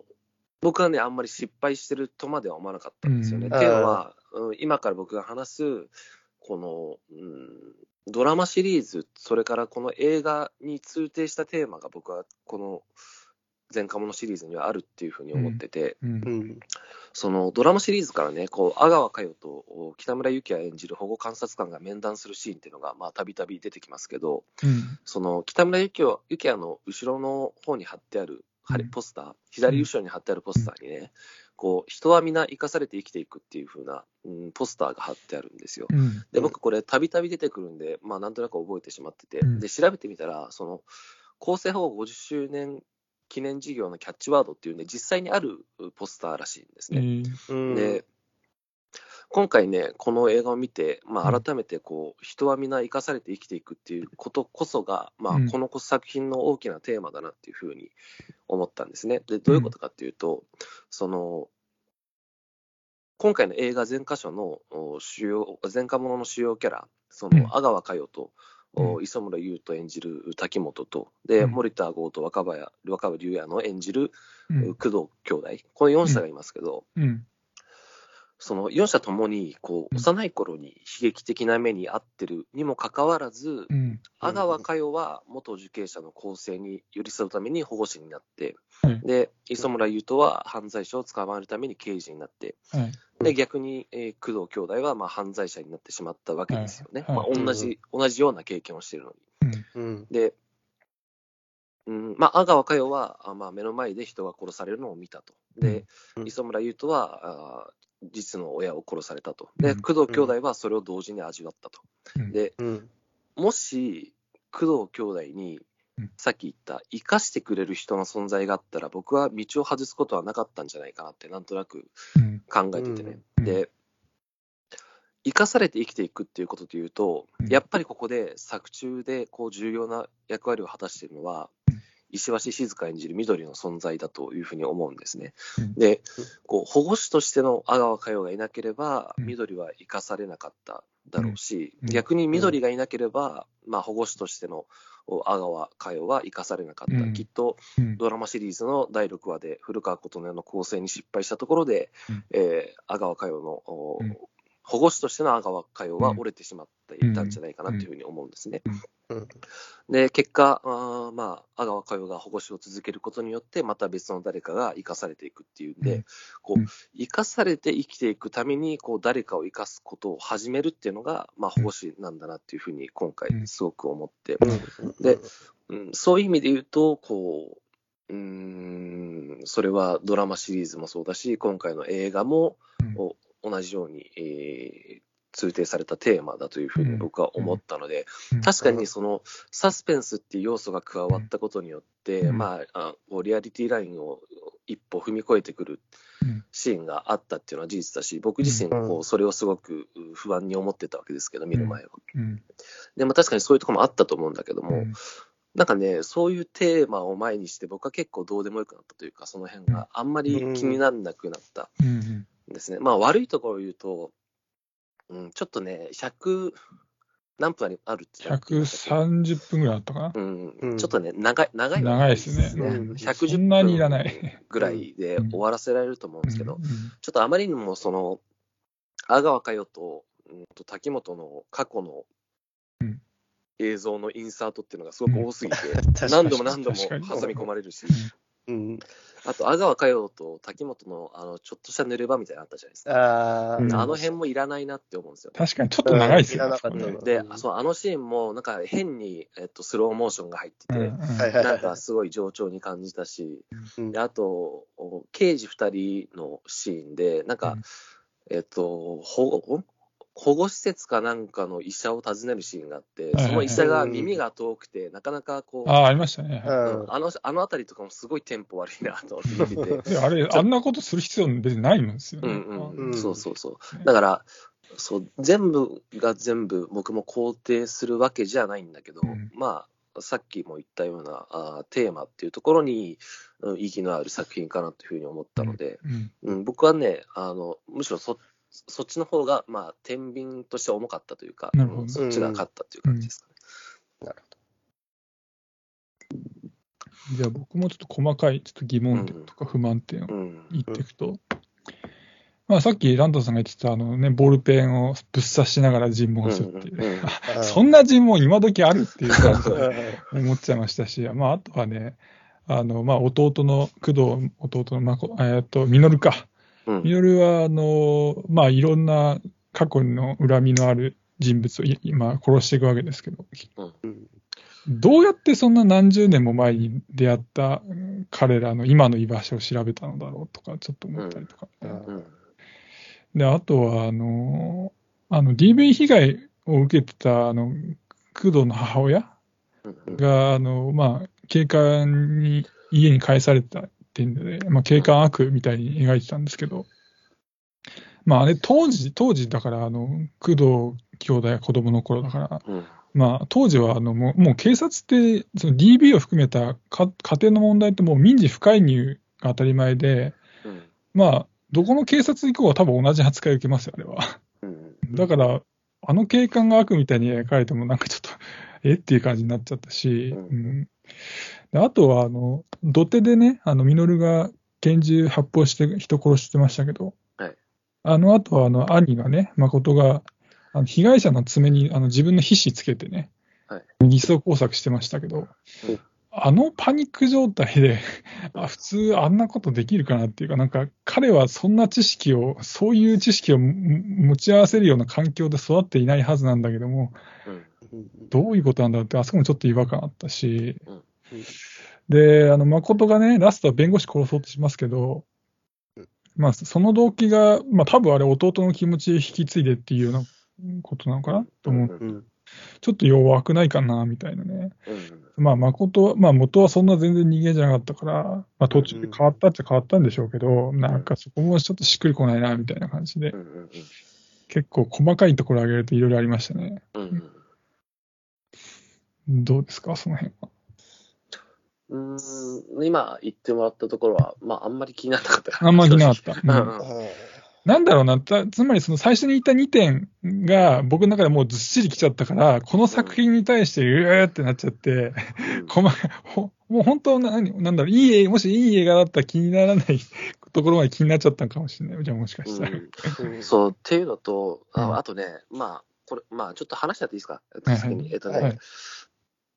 Speaker 2: 僕はね、あんまり失敗してるとまでは思わなかったんですよね。
Speaker 1: うん。
Speaker 2: っていうのは、うん今から僕が話す、この、うん、ドラマシリーズ、それからこの映画に通底したテーマが僕はこの前科者シリーズにはあるっていうふうに思ってて、
Speaker 1: うん。
Speaker 3: うん。
Speaker 2: そのドラマシリーズからね、こう阿川佳代とお北村幸也演じる保護観察官が面談するシーンっていうのが、まあ、たびたび出てきますけど、
Speaker 1: うん。
Speaker 2: その北村幸也の後ろの方に貼ってあるポスター、左後ろに貼ってあるポスターにね、こう人は皆生かされて生きていくっていう風な、うん、ポスターが貼ってあるんですよ。
Speaker 1: うん。
Speaker 2: で、僕、これ、たびたび出てくるんで、まあ、なんとなく覚えてしまってて、
Speaker 1: うん。
Speaker 2: で、調べてみたら、その、厚生保護50周年記念事業のキャッチワードっていうね、実際にあるポスターらしいんです
Speaker 1: え
Speaker 2: ね。
Speaker 1: ー
Speaker 3: うん。
Speaker 2: で、今回ね、この映画を見て、まあ、
Speaker 1: うん
Speaker 2: 改めてこう、人は皆生かされて生きていくっていうことこそが、まあ
Speaker 1: うん、
Speaker 2: この作品の大きなテーマだなっていうふうに思ったんですね。で、どういうことかっていうと、その、今回の映画全箇所のお主要、前科者の主要キャラ、そ
Speaker 1: うん
Speaker 2: の阿川佳代と、お
Speaker 1: う
Speaker 2: 磯村優斗演じる滝本と、で、
Speaker 1: うん。
Speaker 2: 森田剛と若葉若葉龍也の演じる
Speaker 1: うん。
Speaker 2: 工藤兄弟、この4者がいますけど、
Speaker 1: うん。
Speaker 2: その4者ともにこう
Speaker 1: うん。
Speaker 2: 幼い頃に悲劇的な目に遭ってるにもかかわらず、
Speaker 1: うん。
Speaker 2: 阿川佳代は元受刑者の更生に寄り添うために保護司になって、
Speaker 1: はい
Speaker 2: で磯村優斗は犯罪者を捕まえるために刑事になって、
Speaker 1: はい
Speaker 2: で逆に、えー工藤兄弟はまあ犯罪者になってしまったわけですよね。
Speaker 1: はいはい
Speaker 2: まあ、同じ同じような経験をしているのに。
Speaker 1: うん
Speaker 3: うん。
Speaker 2: で、うんまあ、阿川佳代は、あまあ、目の前で人が殺されるのを見たと。で、
Speaker 3: うん
Speaker 2: 磯村優斗は、あ実の親を殺されたと。で、
Speaker 1: うん
Speaker 2: 工藤兄弟はそれを同時に味わったと。
Speaker 1: うん
Speaker 2: で、
Speaker 3: うん。
Speaker 2: もし、工藤兄弟に
Speaker 1: うん、
Speaker 2: さっき言った、生かしてくれる人の存在があったら、僕は道を外すことはなかったんじゃないかなって、なんとなく
Speaker 1: うん。
Speaker 2: 考えててね。
Speaker 1: うん。
Speaker 2: で、生かされて生きていくっていうことでいうと、
Speaker 1: うん。
Speaker 2: やっぱりここで作中でこう重要な役割を果たしているのは、
Speaker 1: うん。
Speaker 2: 石橋静香演じる緑の存在だというふうに思うんですね。
Speaker 1: うん。
Speaker 2: で、こう保護司としての阿川佳代がいなければ、
Speaker 1: うん。
Speaker 2: 緑は生かされなかっただろうし、
Speaker 1: うん。
Speaker 2: 逆に緑がいなければ、まあ、保護司としてのお阿川佳代は生かされなかった。
Speaker 1: うん。
Speaker 2: きっと
Speaker 1: うん。
Speaker 2: ドラマシリーズの第6話で古川琴音の構成に失敗したところで、
Speaker 1: うん。
Speaker 2: えー阿川佳代の、保護司としての阿川佳代は
Speaker 1: うん。
Speaker 2: 折れてしまっていたんじゃないかなというふうに思うんですね。
Speaker 3: うん。
Speaker 2: で、結果、あーまあ、阿川佳代が保護司を続けることによって、また別の誰かが生かされていくっていうんで、
Speaker 1: うん。
Speaker 2: こう
Speaker 1: うん、
Speaker 2: 生かされて生きていくために、こう、誰かを生かすことを始めるっていうのが、まあ、保護司なんだなっていうふうに、今回
Speaker 1: う、ん。
Speaker 2: すごく思って、
Speaker 3: うん。
Speaker 2: でうん、そういう意味で言うと、こう、うーん、それはドラマシリーズもそうだし、今回の映画も、
Speaker 1: うん。
Speaker 2: お同じように、えー通底されたテーマだというふうに僕は思ったので、
Speaker 1: うん。
Speaker 2: 確かにそのサスペンスっていう要素が加わったことによって、
Speaker 1: うん。
Speaker 2: まあ、あリアリティラインを一歩踏み越えてくる
Speaker 1: うん。
Speaker 2: シーンがあったっていうのは事実だし、僕自身こ
Speaker 3: う
Speaker 2: うそれをすごく不安に思ってたわけですけど、見る前は。
Speaker 1: うん。
Speaker 2: でも確かにそういうところもあったと思うんだけども、
Speaker 1: うん。
Speaker 2: なんかね、そういうテーマを前にして、僕は結構どうでもよくなったというか、その辺があんまり気にならなくなったですね。まあ悪いところを言うと、うん、ちょっとね、100何分あるって言ってた
Speaker 1: 130分ぐらいあったかな？
Speaker 2: うん。
Speaker 3: うん。
Speaker 2: ちょっとね、長い、長い。
Speaker 1: 長いですね。
Speaker 3: うん。
Speaker 2: 110
Speaker 1: そんなにいらない。
Speaker 2: 分ぐらいで終わらせられると思うんですけど、
Speaker 1: うん。
Speaker 2: ちょっとあまりにもその、阿川佳代と、うんと滝本の過去の
Speaker 1: うん。
Speaker 2: 映像のインサートっていうのがすごく多すぎて、何度も何度も挟み込まれるし、
Speaker 3: うん。
Speaker 2: あと阿川佳代と滝本のあのちょっとした濡れ場みたいなのあったじゃないですか。
Speaker 3: ああ、
Speaker 1: うん
Speaker 2: あの辺もいらないなって思うんですよね。
Speaker 1: 確かにちょっと長いですよね。
Speaker 3: うん
Speaker 2: で、
Speaker 3: うん
Speaker 2: あそうあのシーンもなんか変に、えっと、スローモーションが入ってて、
Speaker 1: うんうん
Speaker 2: なんかすごい冗長に感じたし、
Speaker 3: うん
Speaker 2: であと、お刑事2人のシーンで、なんか、
Speaker 1: うん
Speaker 2: えっと、保護保護施設かなんかの医者を訪ねるシーンがあって、その医者が耳が遠くて、なかなかこう、
Speaker 1: ああ、ありましたね。
Speaker 2: あのあの辺りとかもすごいテンポ悪いなと思って見て
Speaker 1: あれ、あんなことする必要別にないんですよね。
Speaker 2: うん。うん。
Speaker 3: うん
Speaker 2: そうそうそう。だから、そう全部が全部僕も肯定するわけじゃないんだけど、
Speaker 1: うん。
Speaker 2: まあ、さっきも言ったようなあーテーマっていうところに、うん意義のある作品かなというふうに思ったので、
Speaker 1: うん。
Speaker 2: うん。僕はねあの、むしろそそっちの方が、まあ、天秤として重かったというか、
Speaker 1: なるほど
Speaker 2: うんそっちが勝ったという感じですかね。
Speaker 3: なる
Speaker 1: じゃあ僕もちょっと細かいちょっと疑問点とか不満点を
Speaker 2: うん。
Speaker 1: 言っていくと、まあさっきランドさんが言ってたあのね、ボールペンをぶっ刺しながら尋問するっていう。ね。
Speaker 2: うんうんうん。
Speaker 3: うん。
Speaker 1: そんな尋問今時あるっていう感じ
Speaker 3: うん。
Speaker 1: で 思っちゃいましたし、まああとはね、あの、まあ弟の工藤、弟のまこ、えっと、ミノルか。
Speaker 2: うん。
Speaker 1: ミノルは、あの、まあいろんな過去の恨みのある人物をい今殺していくわけですけど、
Speaker 3: うん。
Speaker 1: どうやってそんな何十年も前に出会ったうん彼らの今の居場所を調べたのだろうとか、ちょっと思ったりとか。
Speaker 3: うん。
Speaker 2: うん。
Speaker 1: で、あとは、あの、あの、DV 被害を受けてた、あの、工藤の母親が、あの、まあ、警官に家に返されたっていうんで、まあ、警官悪みたいに描いてたんですけど、まあ、あれ、当時、当時だから、あの、工藤兄弟が子供の頃だから、
Speaker 2: うん。
Speaker 1: まあ、当時は、あの、もう、もう警察って、その DB を含めたか家庭の問題ってもう民事不介入が当たり前で、
Speaker 2: うん
Speaker 1: まあ、どこの警察以降は多分同じ扱いを受けますよ、あれは。
Speaker 2: うん。
Speaker 1: だから、あの警官が悪みたいに描かれても、なんかちょっと、え？っていう感じになっちゃったし、
Speaker 2: うん。
Speaker 1: うんであとは、あの、土手でね、あの、ミノルが拳銃発砲して人殺してましたけど、
Speaker 2: はい。
Speaker 1: あの後は、あの、兄がね、誠が、あの被害者の爪にあの自分の皮脂つけてね、
Speaker 2: はい。
Speaker 1: 偽装工作してましたけど、
Speaker 2: うん。
Speaker 1: あのパニック状態で、あ普通あんなことできるかなっていうか、なんか彼はそんな知識を、そういう知識をも持ち合わせるような環境で育っていないはずなんだけども、
Speaker 2: うん。
Speaker 3: うん
Speaker 1: どういうことなんだろうって、あそこもちょっと違和感あったし
Speaker 2: うん
Speaker 3: うん、
Speaker 1: で、あの、誠がね、ラストは弁護士殺そうとしますけど
Speaker 3: うん、
Speaker 1: まあ、その動機が、まあ、多分あれ、弟の気持ち引き継いでっていうようなことなのかなと思う。
Speaker 2: うん
Speaker 3: うん
Speaker 1: ちょっと弱くないかな、みたいなね。
Speaker 2: うん
Speaker 1: まあ、誠は、まあ、元はそんな全然人間じゃなかったから、まあ、途中で変わったっちゃ変わったんでしょうけど、なんかそこもちょっとしっくりこないな、みたいな感じで結構細かいところ挙げるといろいろありましたね。どうですか、その辺は？
Speaker 2: うーん今言ってもらったところは、まあ、あんまり気にならなかった。か
Speaker 1: あんまりなかった。
Speaker 2: う
Speaker 1: うん。
Speaker 2: んうん。
Speaker 1: なんだろうな、たつまりその最初に言った2点が僕の中でもうずっしりきちゃったから、この作品に対してうーってなっちゃって、細かほもう本当な、何なんだろう、いい映画、もしいい映画だったら気にならないところまで気になっちゃったのかもしれない。じゃあもしかしたら。
Speaker 2: うん。そう、っていうのと、
Speaker 1: うん。
Speaker 2: ああとね、まあ、これ、まあ、ちょっと話しちゃっていいですか、
Speaker 1: はい
Speaker 2: 先に。えっとね、
Speaker 1: はい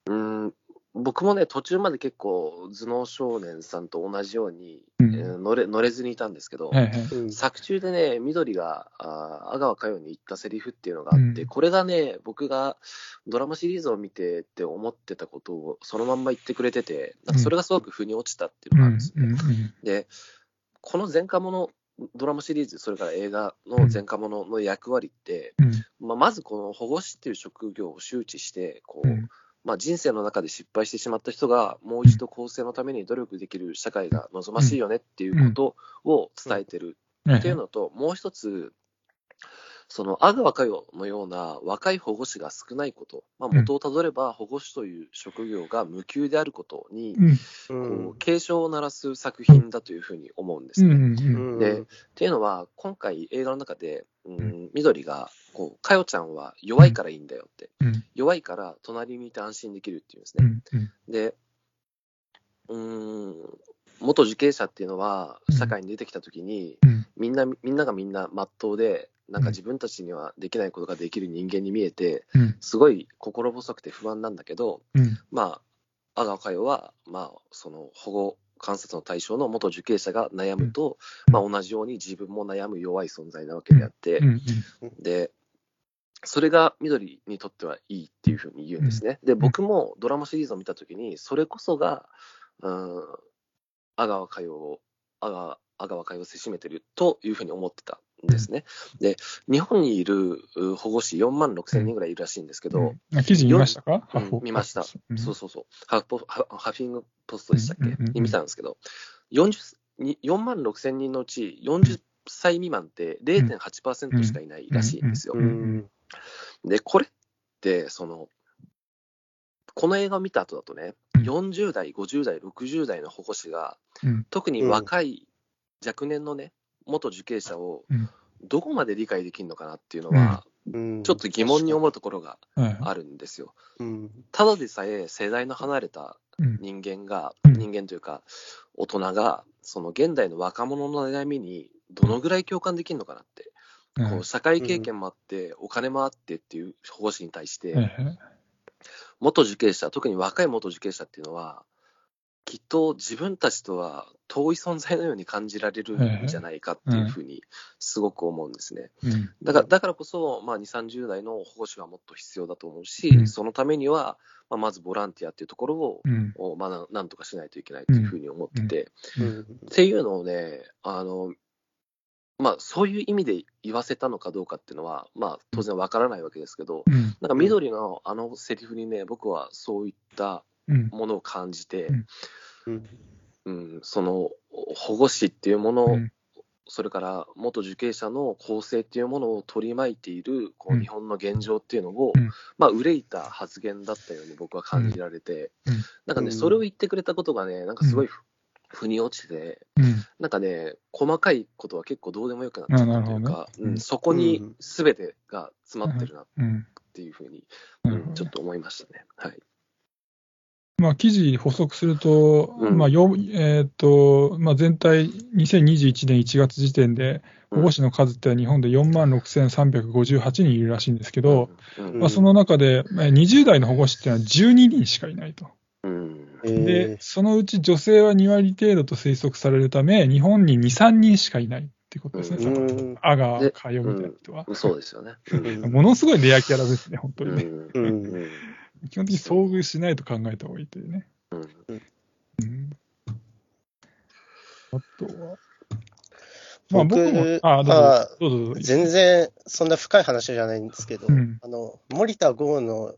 Speaker 2: うん、僕もね、途中まで結構、頭脳少年さんと同じように、
Speaker 1: うん。
Speaker 2: えー乗れ乗れずにいたんですけど、
Speaker 1: はいはい。
Speaker 3: うん。
Speaker 2: 作中でね、緑があー阿川佳代に言ったセリフっていうのがあって、
Speaker 1: うん。
Speaker 2: これがね、僕がドラマシリーズを見てって思ってたことをそのまんま言ってくれてて、なんかそれがすごく腑に落ちたっていう
Speaker 1: うん
Speaker 2: のがあるんですよね。
Speaker 1: うんうん
Speaker 2: で、この前科者ドラマシリーズ、それから映画の前科者の役割って、
Speaker 1: うん。
Speaker 2: まあ、まずこの保護士っていう職業を周知して、こう、
Speaker 1: うん
Speaker 2: まあ、人生の中で失敗してしまった人が、もう一度更生のために努力できる社会が望ましいよねっていうことを伝えてるっていうのと、もう一つ、その阿川佳代のような若い保護士が少ないこと、まあ、元をたどれば保護士という職業が無給であることに、
Speaker 1: うん。
Speaker 3: うん。
Speaker 2: こう警鐘を鳴らす作品だというふうに思うんです
Speaker 1: うんう
Speaker 2: ね。
Speaker 1: んうん。
Speaker 2: でっていうのは、今回映画の中で、うん、緑が、こう、かよちゃんは弱いからいいんだよって、
Speaker 1: うん。
Speaker 2: 弱いから隣にいて安心できるっていうんですね。
Speaker 1: うん。うん。
Speaker 2: で、うーん、元受刑者っていうのは、社会に出てきたときに、
Speaker 1: うん。
Speaker 2: みんな、みんながみんな真っ当で、なんか自分たちにはできないことができる人間に見えて、
Speaker 1: うん。
Speaker 2: すごい心細くて不安なんだけど、
Speaker 1: うん。
Speaker 2: まあ、阿川佳代は、まあ、その保護観察の対象の元受刑者が悩むと、
Speaker 1: うん。
Speaker 2: まあ、同じように自分も悩む弱い存在なわけであって、
Speaker 1: うん。
Speaker 2: で、それが緑にとってはいいっていうふうに言うんですね。で、僕もドラマシリーズを見たときに、それこそが、うん、阿川佳代を、阿川、阿川をせしめてるというふうに思ってた。んですね。で、日本にいるう保護士4万6千人ぐらいいるらしいんですけど、
Speaker 1: うん。あ記事見ましたか？
Speaker 2: うん見ました。
Speaker 1: うん。
Speaker 2: そうそうそう。ハフポハハフィングポストでしたっけ、に見たんですけど、40に4万6千人のうち40歳未満って0.8%しかいないらしいんですよ。で、これって、その、この映画を見た後だとね、
Speaker 1: うん。
Speaker 2: 40代、50代、60代の保護士が、
Speaker 1: うん。
Speaker 2: 特に若い若年のね、元受刑者を
Speaker 1: うん。
Speaker 2: どこまで理解できるのかなっていうのは、
Speaker 3: うん。
Speaker 2: ちょっと疑問に思うところが
Speaker 1: はい
Speaker 2: あるんですよ。
Speaker 3: うん。
Speaker 2: ただでさえ世代の離れた
Speaker 1: うん。
Speaker 2: 人間が、
Speaker 1: うん。
Speaker 2: 人間というか、大人が、その現代の若者の悩みにどのぐらい共感できるのかなって、
Speaker 1: うん。
Speaker 2: こう社会経験もあって、お金もあってっていう保護士に対して、元受刑者、特に若い元受刑者っていうのは、きっと自分たちとは遠い存在のように感じられるんじゃないかっていうふうにすごく思うんですね。
Speaker 1: うん。
Speaker 2: だからだからこそ、まあ、2、30代の保護士はもっと必要だと思うし、
Speaker 1: うん。
Speaker 2: そのためには、まあ、まずボランティアっていうところを、
Speaker 1: うん。
Speaker 2: をまあ、ななんとかしないといけないというふうに思ってて、
Speaker 3: うん。
Speaker 2: っていうのをね、あの、まあ、そういう意味で言わせたのかどうかっていうのは、まあ、当然わからないわけですけど、
Speaker 1: うん。
Speaker 2: なんか緑のあのセリフにね、僕はそういった
Speaker 1: うん
Speaker 2: ものを感じて、
Speaker 1: うん。
Speaker 3: うん。
Speaker 2: うん、その保護士っていうもの、
Speaker 1: うん。
Speaker 2: それから元受刑者の構成っていうものを取り巻いているこ
Speaker 1: う
Speaker 2: うん。日本の現状っていうのを、
Speaker 1: うん。
Speaker 2: まあ、憂いた発言だったように僕は感じられて、
Speaker 1: うん。
Speaker 2: なんかね、
Speaker 3: うん。
Speaker 2: それを言ってくれたことがね、なんかすごいふ、腑に落ちて、
Speaker 1: うん。
Speaker 2: なんかね、細かいことは結構どうでもよくなっちゃったというか、うん、そこに全てが詰まってるなっ
Speaker 1: うん
Speaker 2: ていうふうに、うんちょっと思いましたね。はい。
Speaker 1: まあ、記事補足すると、
Speaker 2: うん。
Speaker 1: まあよえーとまあ、全体、2021年1月時点で、保護士の数って日本で4万6358人いるらしいんですけど、まあ、その中でえー20代の保護士っていうのは12人しかいないと。で、そのうち女性は2割程度と推測されるため、日本に2、3人しかいないっていうことですね、
Speaker 2: う
Speaker 1: その
Speaker 3: うん
Speaker 1: 阿川佳代みたいな人は。
Speaker 2: そうですよね。うん。
Speaker 1: ものすごいレアキャラですね、本当にね。基本的に遭遇しないと考えた方がいいというね。
Speaker 2: うん。
Speaker 1: うん。あとは、まあ、
Speaker 3: 僕
Speaker 1: 僕も、あ、どうぞ。
Speaker 3: あ
Speaker 1: どうぞ。
Speaker 3: 全然そんな深い話じゃないんですけど、
Speaker 1: うん。
Speaker 3: あの森田剛の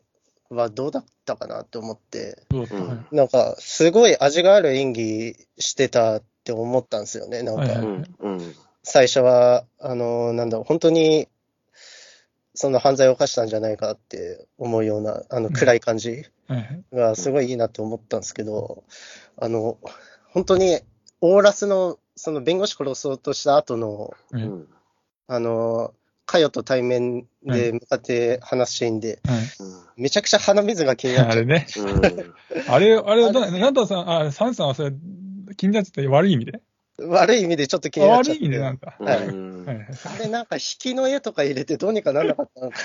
Speaker 3: はどうだったかなと思って、
Speaker 1: どう
Speaker 2: ん。
Speaker 1: はい。
Speaker 3: なんかすごい味がある演技してたって思ったんですよね。なんか、最初は、あの、なんだろう、本当に、その犯罪を犯したんじゃないかって思うような、あの、
Speaker 1: うん。
Speaker 3: 暗い感じ
Speaker 1: はいはい
Speaker 3: がすごいいいなって思ったんですけど、あの、本当に、オーラスの、その弁護士殺そうとした後の、
Speaker 1: はい
Speaker 2: うん。
Speaker 3: あの、カヨと対面で向かって話すシーンで、
Speaker 1: はい
Speaker 3: めちゃくちゃ鼻水が気になっちゃう。
Speaker 1: あれね。
Speaker 2: うん。
Speaker 1: あれ、あれ、ななんださん、あ、サンさんはそれ、気になってた悪い意味で
Speaker 3: 悪い意味でちょっと気
Speaker 1: あ
Speaker 3: になっちゃって。
Speaker 1: 悪い意味でなんだ。
Speaker 3: はい。あれなんか引きの絵とか入れてどうにかなんなかったのか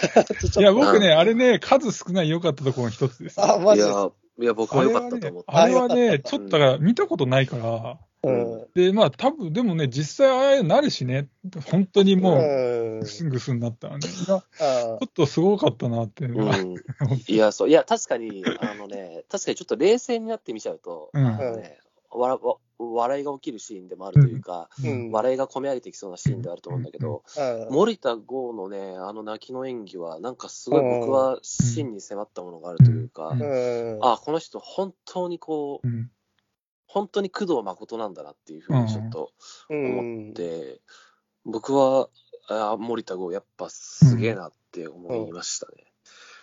Speaker 3: な。
Speaker 1: いや、僕ね、あれね、数少ない良かったところの一つです。
Speaker 3: あ、マジで
Speaker 2: いや、いや、僕も良かったと思った。
Speaker 1: あれはね、ちょっとだから見たことないから、
Speaker 3: うん。
Speaker 1: で、まあ多分、でもね、実際ああいうのなるしね、本当にもう、
Speaker 3: うん。
Speaker 1: ぐすんぐすんになったらね、ちょ
Speaker 3: あ
Speaker 1: っとすごかったなって。いうのが、
Speaker 2: うんいや、そう、いや、確かに、あのね、確かにちょっと冷静になってみちゃうと、
Speaker 1: うん。
Speaker 2: あのね、わわ笑いが起きるシーンでもあるというか、
Speaker 3: うん。
Speaker 2: 笑いが込み上げてきそうなシーンであると思うんだけど、
Speaker 3: あ
Speaker 2: 森田剛のね、あの泣きの演技は、なんかすごい僕は真に迫ったものがあるというか。あ、この人本当にこう、
Speaker 1: うん。
Speaker 2: 本当に工藤誠なんだなっていうふうにちょっと
Speaker 3: うん
Speaker 2: 思って、僕は、あ森田剛やっぱすげえなって思いましたね。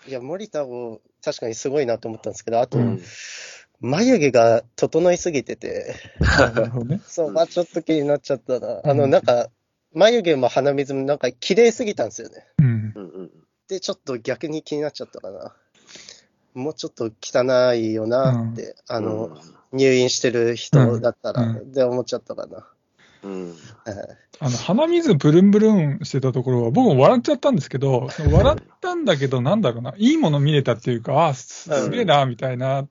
Speaker 3: いや、森田を確かにすごいなと思ったんですけど、あと、
Speaker 2: うん
Speaker 3: 眉毛が整いすぎてて、
Speaker 1: なるほどね。
Speaker 3: そう、まあちょっと気になっちゃったな。
Speaker 1: うん
Speaker 3: あの、なんか、眉毛も鼻水もなんか綺麗すぎたんですよね。
Speaker 1: うん。
Speaker 2: うんうん
Speaker 3: で、ちょっと逆に気になっちゃったかな。もうちょっと汚いよなって、あの、入院してる人だったら、
Speaker 1: うん
Speaker 3: で思っちゃったかな。
Speaker 2: うん、
Speaker 3: はい
Speaker 1: あの、鼻水ブルンブルンしてたところは、僕も笑っちゃったんですけど、笑ったんだけど、なんだろうな、いいもの見れたっていうか、あすすげえな、みたいな、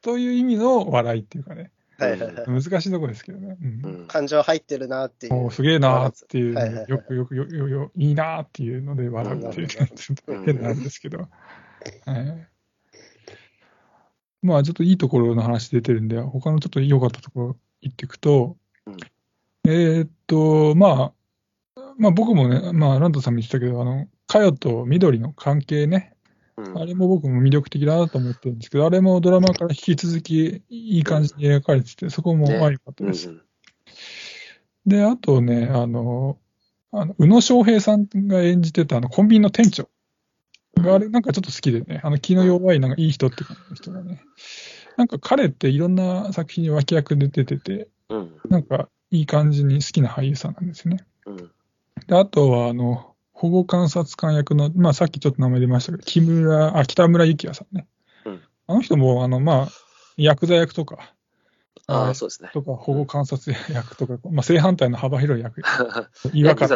Speaker 1: という意味の笑いっていうかね、
Speaker 3: はいはいはい。
Speaker 1: 難しいところですけどね。うん。
Speaker 2: うん。
Speaker 3: 感情入ってるなっていう。
Speaker 1: おすげえなーっていう、
Speaker 3: はいはいはい。
Speaker 1: よくよくよよよいいなーっていうので笑うっていう感じ
Speaker 2: うん
Speaker 1: 変なんですけど、はいまあちょっといいところの話出てるんで、他のちょっと良かったところ言っていくと、
Speaker 2: うん。
Speaker 1: えーっと、まあ、まあ僕もね、まあランドさんも言ってたけど、あの、かよと緑の関係ね、
Speaker 2: うん。
Speaker 1: あれも僕も魅力的だなと思ってるんですけど、あれもドラマから引き続きいい感じに描かれてて、そこも
Speaker 2: ね。
Speaker 1: 悪かった
Speaker 2: うん
Speaker 1: です。で、あとね、あの、あの宇野昌平さんが演じてたあのコンビニの店長があれなんかちょっと好きでね、あの気の弱いなんかいい人って感じの人がね、なんか彼っていろんな作品に脇役で出てて、
Speaker 2: うん。
Speaker 1: なんかいい感じに好きな俳優さんなんですよね。
Speaker 2: うん。
Speaker 1: で、あとはあの、保護観察官役の、まあさっきちょっと名前出ましたけど、木村、あ、北村幸也さんね。
Speaker 2: うん。
Speaker 1: あの人も、あの、まあ、ヤクザ役とか、
Speaker 2: ああ、そうですね。
Speaker 1: とか保護観察役とか、まあ正反対の幅広い役、違
Speaker 2: ヤ
Speaker 1: 和感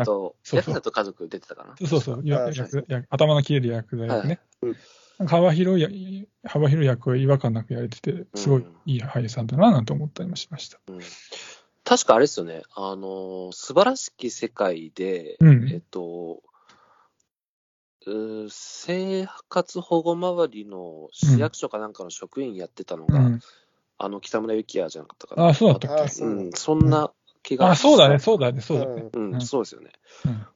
Speaker 2: ヤクザと家族出てたかな。
Speaker 1: そうそう、や
Speaker 3: あ
Speaker 1: 役や頭の切れる役だよね。
Speaker 3: うん
Speaker 1: なん。か幅広いや、幅広い役を違和感なくやれてて、すごいいい俳優さんだななんて思ったりもしました。
Speaker 2: うん確かあれですよね、あの、素晴らしき世界で、
Speaker 1: うん
Speaker 2: えっと、生活保護周りの市役所かなんかの職員やってたのが、
Speaker 1: うん。
Speaker 2: あの北村幸也じゃなかったかな。
Speaker 1: あ、そうだったっけ？
Speaker 3: う
Speaker 2: うん、そんな気が
Speaker 1: あ、そうだね、そうだね、そうだね。
Speaker 2: うん、
Speaker 1: うん
Speaker 2: そうですよね。
Speaker 1: うん。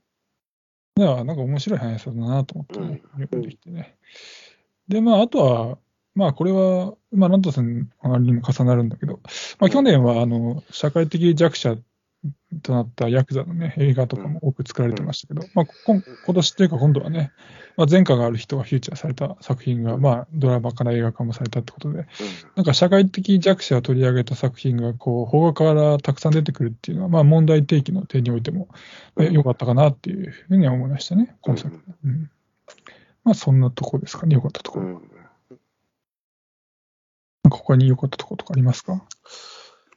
Speaker 1: だから、なんか面白い俳優さんだなと思ってね、よくできてね。で、まあ、あとは、まあ、これは、まあ、ラントさんのあれにも重なるんだけど、まあ、去年は、あの、社会的弱者となったヤクザのね、映画とかも多く作られてましたけど、まあ、今今年っていうか今度はね、まあ、前科がある人がフューチャーされた作品が、まあ、ドラマから映画化もされたってことで、なんか社会的弱者を取り上げた作品が、こう、邦画からたくさん出てくるっていうのは、まあ、問題提起の点においても、まあ良かったかなっていうふうには思いましたね、今作。うん。まあ、そんなとこですかね、良かったところ。
Speaker 2: うんうん
Speaker 1: なんか他に良かったところとかありますか？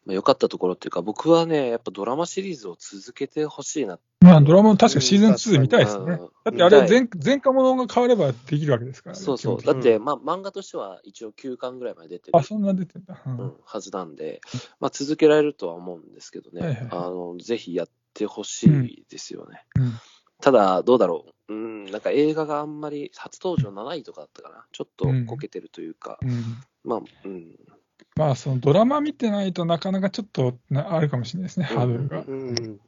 Speaker 2: まあ、良かったところっていうか、僕はね、やっぱドラマシリーズを続けてほしいな。
Speaker 1: まあ、ドラマも確かシーズン2見たいですね。
Speaker 2: うん
Speaker 1: だってあれ前、前科者が変わればできるわけですからね。
Speaker 2: そうそう。だって、まあ、漫画としては一応9巻ぐらいまで出てる
Speaker 1: あ、そんな出てんだ。うん
Speaker 2: うん、はずなんで、まあ、続けられるとは思うんですけどね、
Speaker 1: はいはいはい
Speaker 2: あのぜひやってほしいですよね。
Speaker 1: うん
Speaker 2: ただ、どうだろう、うん、なんか映画があんまり初登場7位とかだったかな、ちょっとこけてるというか、
Speaker 1: うん。
Speaker 2: まあ、うん、
Speaker 1: まあ、そのドラマ見てないとなかなかちょっとなあるかもしれないですね、
Speaker 2: うん。
Speaker 1: ハードルが。
Speaker 3: うん。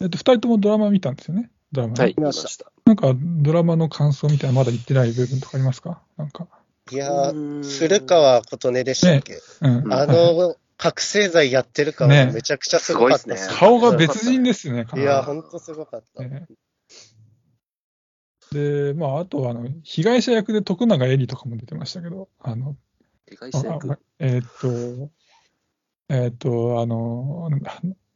Speaker 1: えっと、二人ともドラマ見たんですよね、ドラマ。ね。
Speaker 2: はい、
Speaker 3: 見まし
Speaker 2: た。た。
Speaker 1: なんか、ドラマの感想みたいなまだ言ってない部分とかありますか？なんか。
Speaker 3: いや
Speaker 2: うーん。
Speaker 3: 古川琴音でしたっけ、
Speaker 1: うん。
Speaker 3: あの、覚醒剤やってる感はめちゃくちゃすごかった
Speaker 2: ねすね。
Speaker 1: 顔が別人ですよね、
Speaker 3: いや、ほんとすごかった。
Speaker 1: ねで、まあ、あとは、あの、被害者役で徳永エリとかも出てましたけど、あの、
Speaker 2: 理解
Speaker 1: あ
Speaker 2: していく
Speaker 1: あえーっと、えーっと、あの、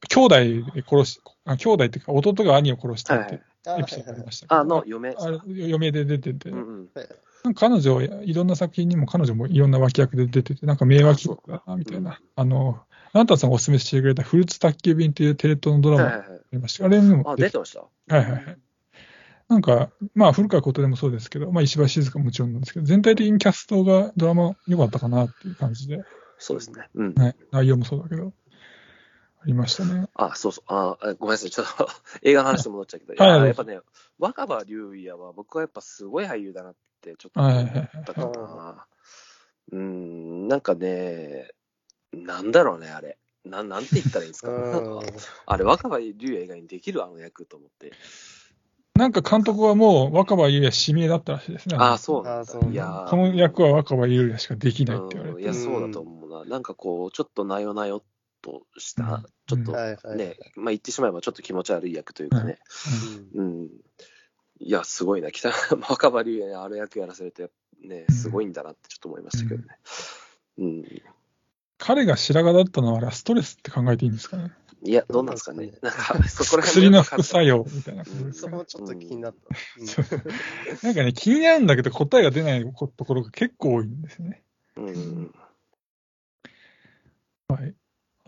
Speaker 1: 兄弟で殺し、あ兄弟っていうか、弟が兄を殺したってエピソードありましたけど、
Speaker 2: あの、嫁。
Speaker 1: あれ嫁で出てて、
Speaker 2: うんうん
Speaker 1: なんか彼女、いろんな作品にも彼女もいろんな脇役で出てて、なんか名脇役だな、みたいな。あの、あなたさんがお勧めしてくれたフルーツ宅急便というテレ東のドラマがあ
Speaker 2: はいはいはい。
Speaker 1: りました。あれにも
Speaker 2: あ、
Speaker 1: 出て
Speaker 2: 出てました？
Speaker 1: はいはいはい。なんか、まあ、古川琴音もそうですけど、まあ、石橋静香ももちろんなんですけど、全体的にキャストがドラマ良かったかなっていう感じで、
Speaker 2: そうですね。うん。
Speaker 1: ね、内容もそうだけど、ありましたね。
Speaker 2: あ、そうそう。あ、あごめんなさい。ちょっと 映画の話に戻っちゃうけど、い
Speaker 1: はいはい
Speaker 2: ややっぱね、若葉龍也は僕はやっぱすごい俳優だなってちょっと思ったかな。うーん、なんかね、なんだろうね、あれ。ななんて言ったらいいんですか。
Speaker 3: うん
Speaker 2: あれ、若葉龍也以外にできるあの役と思って。
Speaker 1: なんか監督はもう若葉優也指名だったらしいですね。
Speaker 2: ああ、そうなんだ。いやー
Speaker 1: この役は若葉優也しかできないって言われて。
Speaker 2: うんいや、そうだと思うな。なんかこう、ちょっとなよなよっとした、
Speaker 1: うん
Speaker 2: ちょっと。ね、まあ言ってしまえばちょっと気持ち悪い役というかね。
Speaker 3: うん
Speaker 2: うん。いや、すごいな。北若葉龍也にある役やらせると、ね、すごいんだなってちょっと思いましたけどね。うん。
Speaker 1: 彼が白髪だったのはあれはストレスって考えていいんですかね。
Speaker 2: いや、どうなんですかね。なんか、そこら辺
Speaker 1: 薬の副作用みたいな
Speaker 3: そこもちょっと気になった。
Speaker 1: なんかね、気になるんだけど答えが出ないところが結構多いんですね。
Speaker 2: うん。
Speaker 1: はい。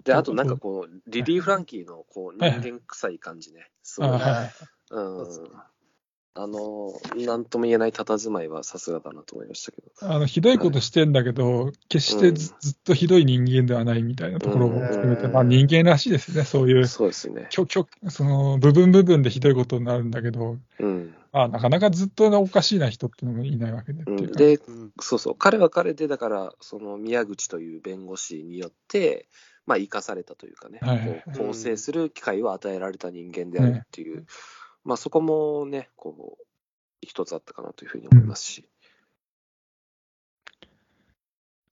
Speaker 2: で、あとなんかこう、リリー・フランキーのこう、
Speaker 1: はい
Speaker 2: 人間臭い感じね。
Speaker 1: はい
Speaker 2: うん
Speaker 3: そうそう。
Speaker 2: あの、なんとも言えない佇まいはさすがだなと思いましたけど。
Speaker 1: あの、ひどいことしてんだけど、決してず,、ずっとひどい人間ではないみたいなところも含めて、
Speaker 2: うん
Speaker 1: まあ人間らしいですね。そういう、
Speaker 2: そうですね。
Speaker 1: きょきょその部分部分でひどいことになるんだけど、
Speaker 2: うん。
Speaker 1: まあなかなかずっとおかしいな人っていうのもいないわけで
Speaker 2: う、
Speaker 1: いうんか。
Speaker 2: で、
Speaker 3: うん
Speaker 2: そうそう、彼は彼で、だから、その宮口という弁護士によって、まあ、生かされたというかね、
Speaker 1: はい
Speaker 2: 構成する機会を与えられた人間であるっていう、まあ、そこもね、こう、一つあったかなというふうに思いますし、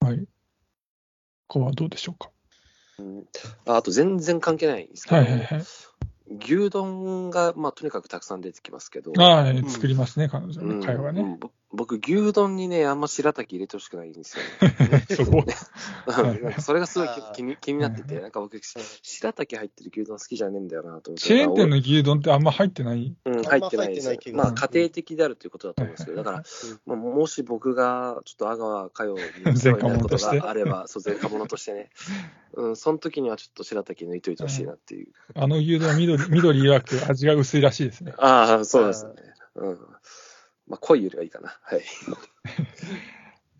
Speaker 1: はい。ここはどうでしょうか？
Speaker 2: うんああと全然関係ないんですけど、
Speaker 1: はいはいはい。
Speaker 2: 牛丼が、まあ、とにかくたくさん出てきますけど、
Speaker 1: ああ、作りますね、彼女
Speaker 2: うん
Speaker 1: の会話ね。
Speaker 2: うんぼ僕、牛丼にね、あんま白滝入れてほしくないんですよ、ね。
Speaker 1: そ こ。はい
Speaker 2: なんかそれがすごい気に気になってて、
Speaker 1: はい
Speaker 2: なんか僕、白滝入ってる牛丼好きじゃねえんだよなと思って。
Speaker 1: チェーン店の牛丼ってあんま入ってない？
Speaker 2: うん、入ってないですよ
Speaker 3: ま
Speaker 2: あ、家庭的であるということだと思うんですけど、だから、まあ、もし僕がちょっと阿川佳代に
Speaker 1: 前科者と
Speaker 2: があれば、そう、前科者としてね、うん、その時にはちょっっと白滝抜いといてほしいなっていう。
Speaker 1: あの牛丼は緑、緑曰く味が薄いらしいですね。
Speaker 2: ああ、そうですね。うん。まあ、濃いよりはいいかな。はい。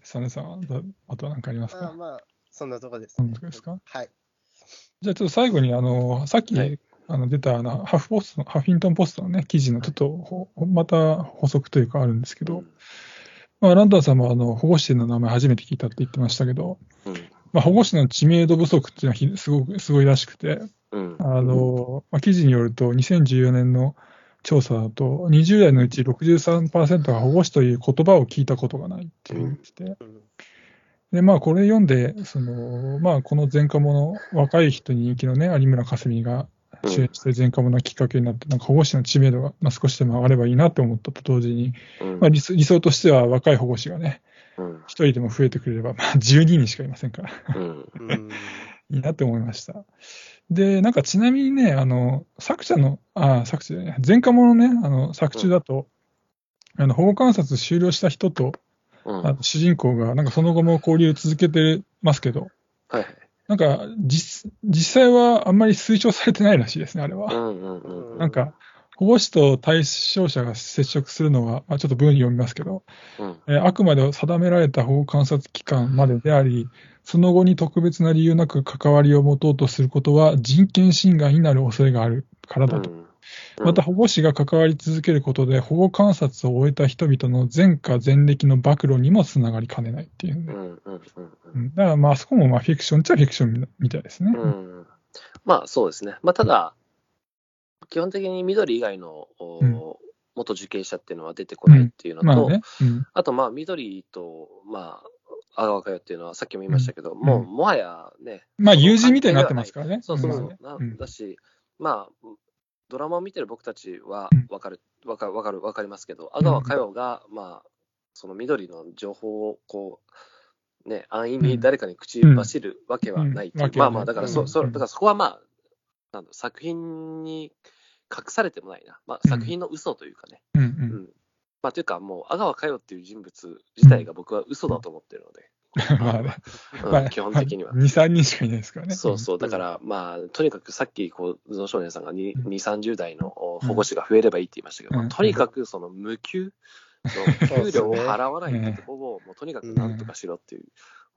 Speaker 1: サネさんあとは何かありますか？
Speaker 3: まあまあ、そんなとこです、
Speaker 1: 本当ですか？
Speaker 3: はい。
Speaker 1: じゃあちょっと最後に、あの、さっき、
Speaker 2: はい
Speaker 1: あの出たあのハフポストの、ハフィントンポストのね、記事のちょっとほ、また補足というかあるんですけど、まあ、ランタンさんもあの保護士の名前初めて聞いたって言ってましたけど、
Speaker 2: うん。
Speaker 1: まあ、保護士の知名度不足っていうのはひすごく、すごいらしくて、
Speaker 2: うん。
Speaker 1: あの、まあ、記事によると、2014年の調査だと、20代のうち63%が保護士という言葉を聞いたことがないって言ってて、
Speaker 3: うん
Speaker 1: で、まあ、これ読んで、その、まあ、この前科者、若い人に人気のね、有村架純が主演してる前科者がきっかけになって、なんか保護士の知名度が、まあ、少しでも上がればいいなと思ったと同時に、
Speaker 2: うん
Speaker 1: まあ理想、理想としては若い保護士がね、
Speaker 2: うん。
Speaker 1: 一人でも増えてくれれば、まあ、12人しかいませんから。いいなって思いました。で、なんかちなみにね、あの、作者の、あ、作者じゃない、前科者のね、あの、作中だと、あの、保護観察終了した人と、
Speaker 2: うん。
Speaker 1: あの主人公が、なんかその後も交流を続けてますけど、
Speaker 2: はいはい。
Speaker 1: なんか、実、実際はあんまり推奨されてないらしいですね、あれは。
Speaker 2: うんうんうん。
Speaker 1: なんか、保護士と対象者が接触するのは、まあ、ちょっと文読みますけど、
Speaker 2: うん。
Speaker 1: えーあくまで定められた保護観察期間までであり、その後に特別な理由なく関わりを持とうとすることは人権侵害になる恐れがあるからだと。
Speaker 2: うん
Speaker 1: また、保護士が関わり続けることで保護観察を終えた人々の前科前歴の暴露にもつながりかねないっていうね、
Speaker 2: うんうん
Speaker 1: だからまあ、あそこもまあフィクションっちゃフィクションみたいですね。
Speaker 2: まあそうですね。まあただ、基本的に緑以外のお
Speaker 1: うん。
Speaker 2: 元受刑者っていうのは出てこないっていうのと、
Speaker 1: まあね。うん。
Speaker 2: あとまあ緑と、まあ、阿川佳代っていうのはさっきも言いましたけど、もうもはやね、
Speaker 1: まあ、友人みたいになってますからね。
Speaker 2: そうそうそう。だし、まあ、ドラマを見てる僕たちは
Speaker 1: うん
Speaker 2: わかる、わかる、わかる、わかりますけど、阿川佳代が、まあ、その緑の情報をこう、ね、安易に誰かに口走るわけはないまあまあ、だからそ、
Speaker 3: うん。
Speaker 2: そだからそこはまあ、なんだ作品に隠されてもないな。まあ、
Speaker 1: うん。
Speaker 2: 作品の嘘というかね。
Speaker 1: うんう
Speaker 2: うん。ん。まあ、というか、もう、阿川佳代っていう人物自体が僕は嘘だと思ってるので、
Speaker 1: まあね、
Speaker 2: うん
Speaker 1: まあ
Speaker 2: 基本的には。
Speaker 1: 2、3人しかいないですからね。
Speaker 2: そうそう、だから、まあ、とにかくさっき、こう、少年さんが2、30代のお保護士が増えればいいって言いましたけど、
Speaker 1: うん。
Speaker 2: まあとにかくその無給の給料を払わないってとこを、もうとにかくなんとかしろっていう、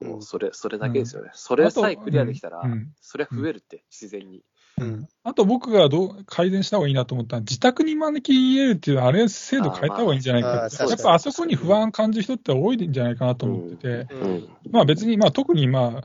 Speaker 3: うん。
Speaker 2: もうそれ、それだけですよね。それさえクリアできたら
Speaker 1: うん、
Speaker 2: それは増えるって、自然に。
Speaker 3: うん。
Speaker 1: あと僕がどう改善した方がいいなと思ったのは、自宅に招き入れるっていうのは、あれ、制度変えた方がいいんじゃないか
Speaker 3: まあ
Speaker 1: やっぱあそこに不安感じる人って多いんじゃないかなと思ってて、
Speaker 2: うん。
Speaker 1: まあ別に、まあ特にま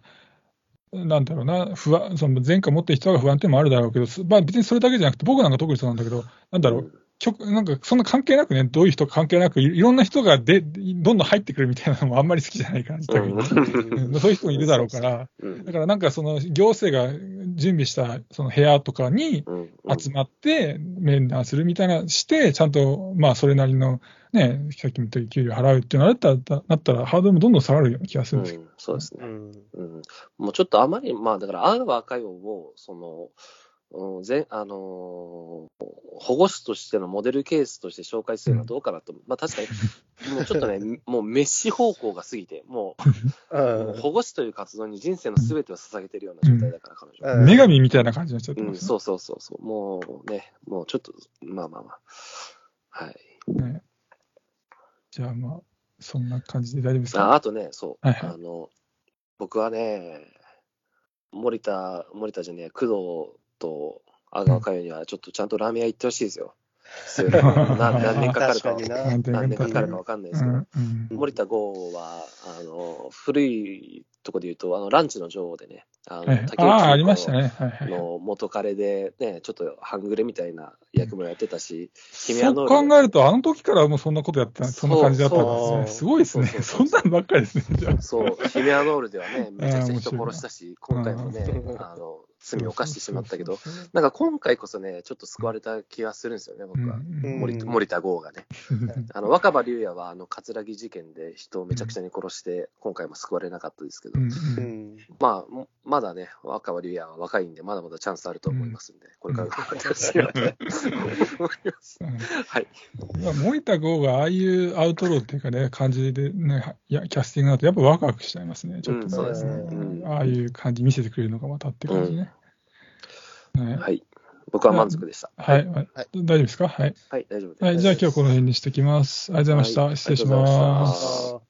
Speaker 1: あ、なんだろうな、不安、その前科持ってる人が不安っていうのもあるだろうけど、すまあ別にそれだけじゃなくて、僕なんか特にそうなんだけど、なんだろう、極なんかそんな関係なくね、どういう人か関係なく、いいろんな人がでどんどん入ってくるみたいなのもあんまり好きじゃないから、自宅に。うんそういう人もいるだろうから、
Speaker 2: うん
Speaker 1: だからなんかその行政が準備したその部屋とかに
Speaker 2: うん。
Speaker 1: 集まって面談するみたいなして、ちゃんとまあそれなりのね、さっきたように給料払うっていうのがあったら、なったらハードルもどんどん下がるような気がするんですけど。
Speaker 2: うんそうですね。
Speaker 3: うん。
Speaker 2: うん。もうちょっとあまり、まあだから、阿川佳代を、その、うん、ぜあのー保護司としてのモデルケースとして紹介するのはどうかなと、まあ確かに、もうちょっとね、もうメッシ方向が過ぎて、もう、もう保護司という活動に人生のすべてを捧げてるような状態だから、彼女は。
Speaker 3: うん
Speaker 1: 女神みたいな感じになっちゃって
Speaker 2: うん、
Speaker 1: ますね。
Speaker 2: そうそうそうそう。もうね、もうちょっと、まあまあまあ。はい。
Speaker 1: ねじゃあまあ、そんな感じで大丈夫ですか？
Speaker 2: ああとね、そう、
Speaker 1: はいはい
Speaker 2: あの、僕はね、森田、森田じゃねえ、工藤と阿川佳代にはちょっとちゃんとラーメン屋行ってほしいですよ。そういうのな何年かかるか
Speaker 1: 何
Speaker 2: 年かかるか
Speaker 1: か
Speaker 2: わかんないで
Speaker 1: う
Speaker 2: すけど、
Speaker 1: んうん
Speaker 2: 森田剛は、あの、古いとこで言うと、あの、ランチの女王でね、あの、
Speaker 1: はい
Speaker 2: 竹内
Speaker 1: ああ、あり
Speaker 2: 結子
Speaker 1: ましたね。はいはい。
Speaker 2: の元彼で、ね、ちょっと半グレみたいな役もやってたし、君
Speaker 1: そう考えると、あの時からもうそんなことやってた、そんな感じだったんですね。すごいですね。
Speaker 2: そん
Speaker 1: なんばっかりですね、じゃあ。
Speaker 2: そう、ヒメアノールではね、めちゃくちゃ人殺したし、今回もね
Speaker 3: う、ん
Speaker 2: あの、罪を犯してしまったけど、なんか今回こそね、ちょっと救われた気がするんですよね、僕は。
Speaker 1: うん
Speaker 2: 森
Speaker 3: うん
Speaker 2: 森田剛がね。あの、若葉龍也は、あの、葛城事件で人をめちゃくちゃに殺して、今回も救われなかったですけど。まあ、もまだね、若葉龍也は若いんで、まだまだチャンスあると思いますんで、これから頑張ってほしいなと思います。
Speaker 1: うん
Speaker 2: はい。
Speaker 1: まあ森田剛がああいうアウトローっていうかね、感じでね、いやキャスティングだとやっぱワクワクしちゃいますね、ちょっとね。
Speaker 2: うんそう
Speaker 3: ですね
Speaker 2: うん
Speaker 1: ああいう感じ見せてくれるのがまたって感じね。ね
Speaker 2: はい。僕は満足でした。
Speaker 1: はい、大丈夫ですか？はい。
Speaker 2: はい、大丈夫です。
Speaker 1: はい、じゃあ今日この辺にしておきます。ありがとうございました。
Speaker 2: はい
Speaker 1: 失礼し
Speaker 2: ま
Speaker 1: ま。
Speaker 2: した
Speaker 3: あー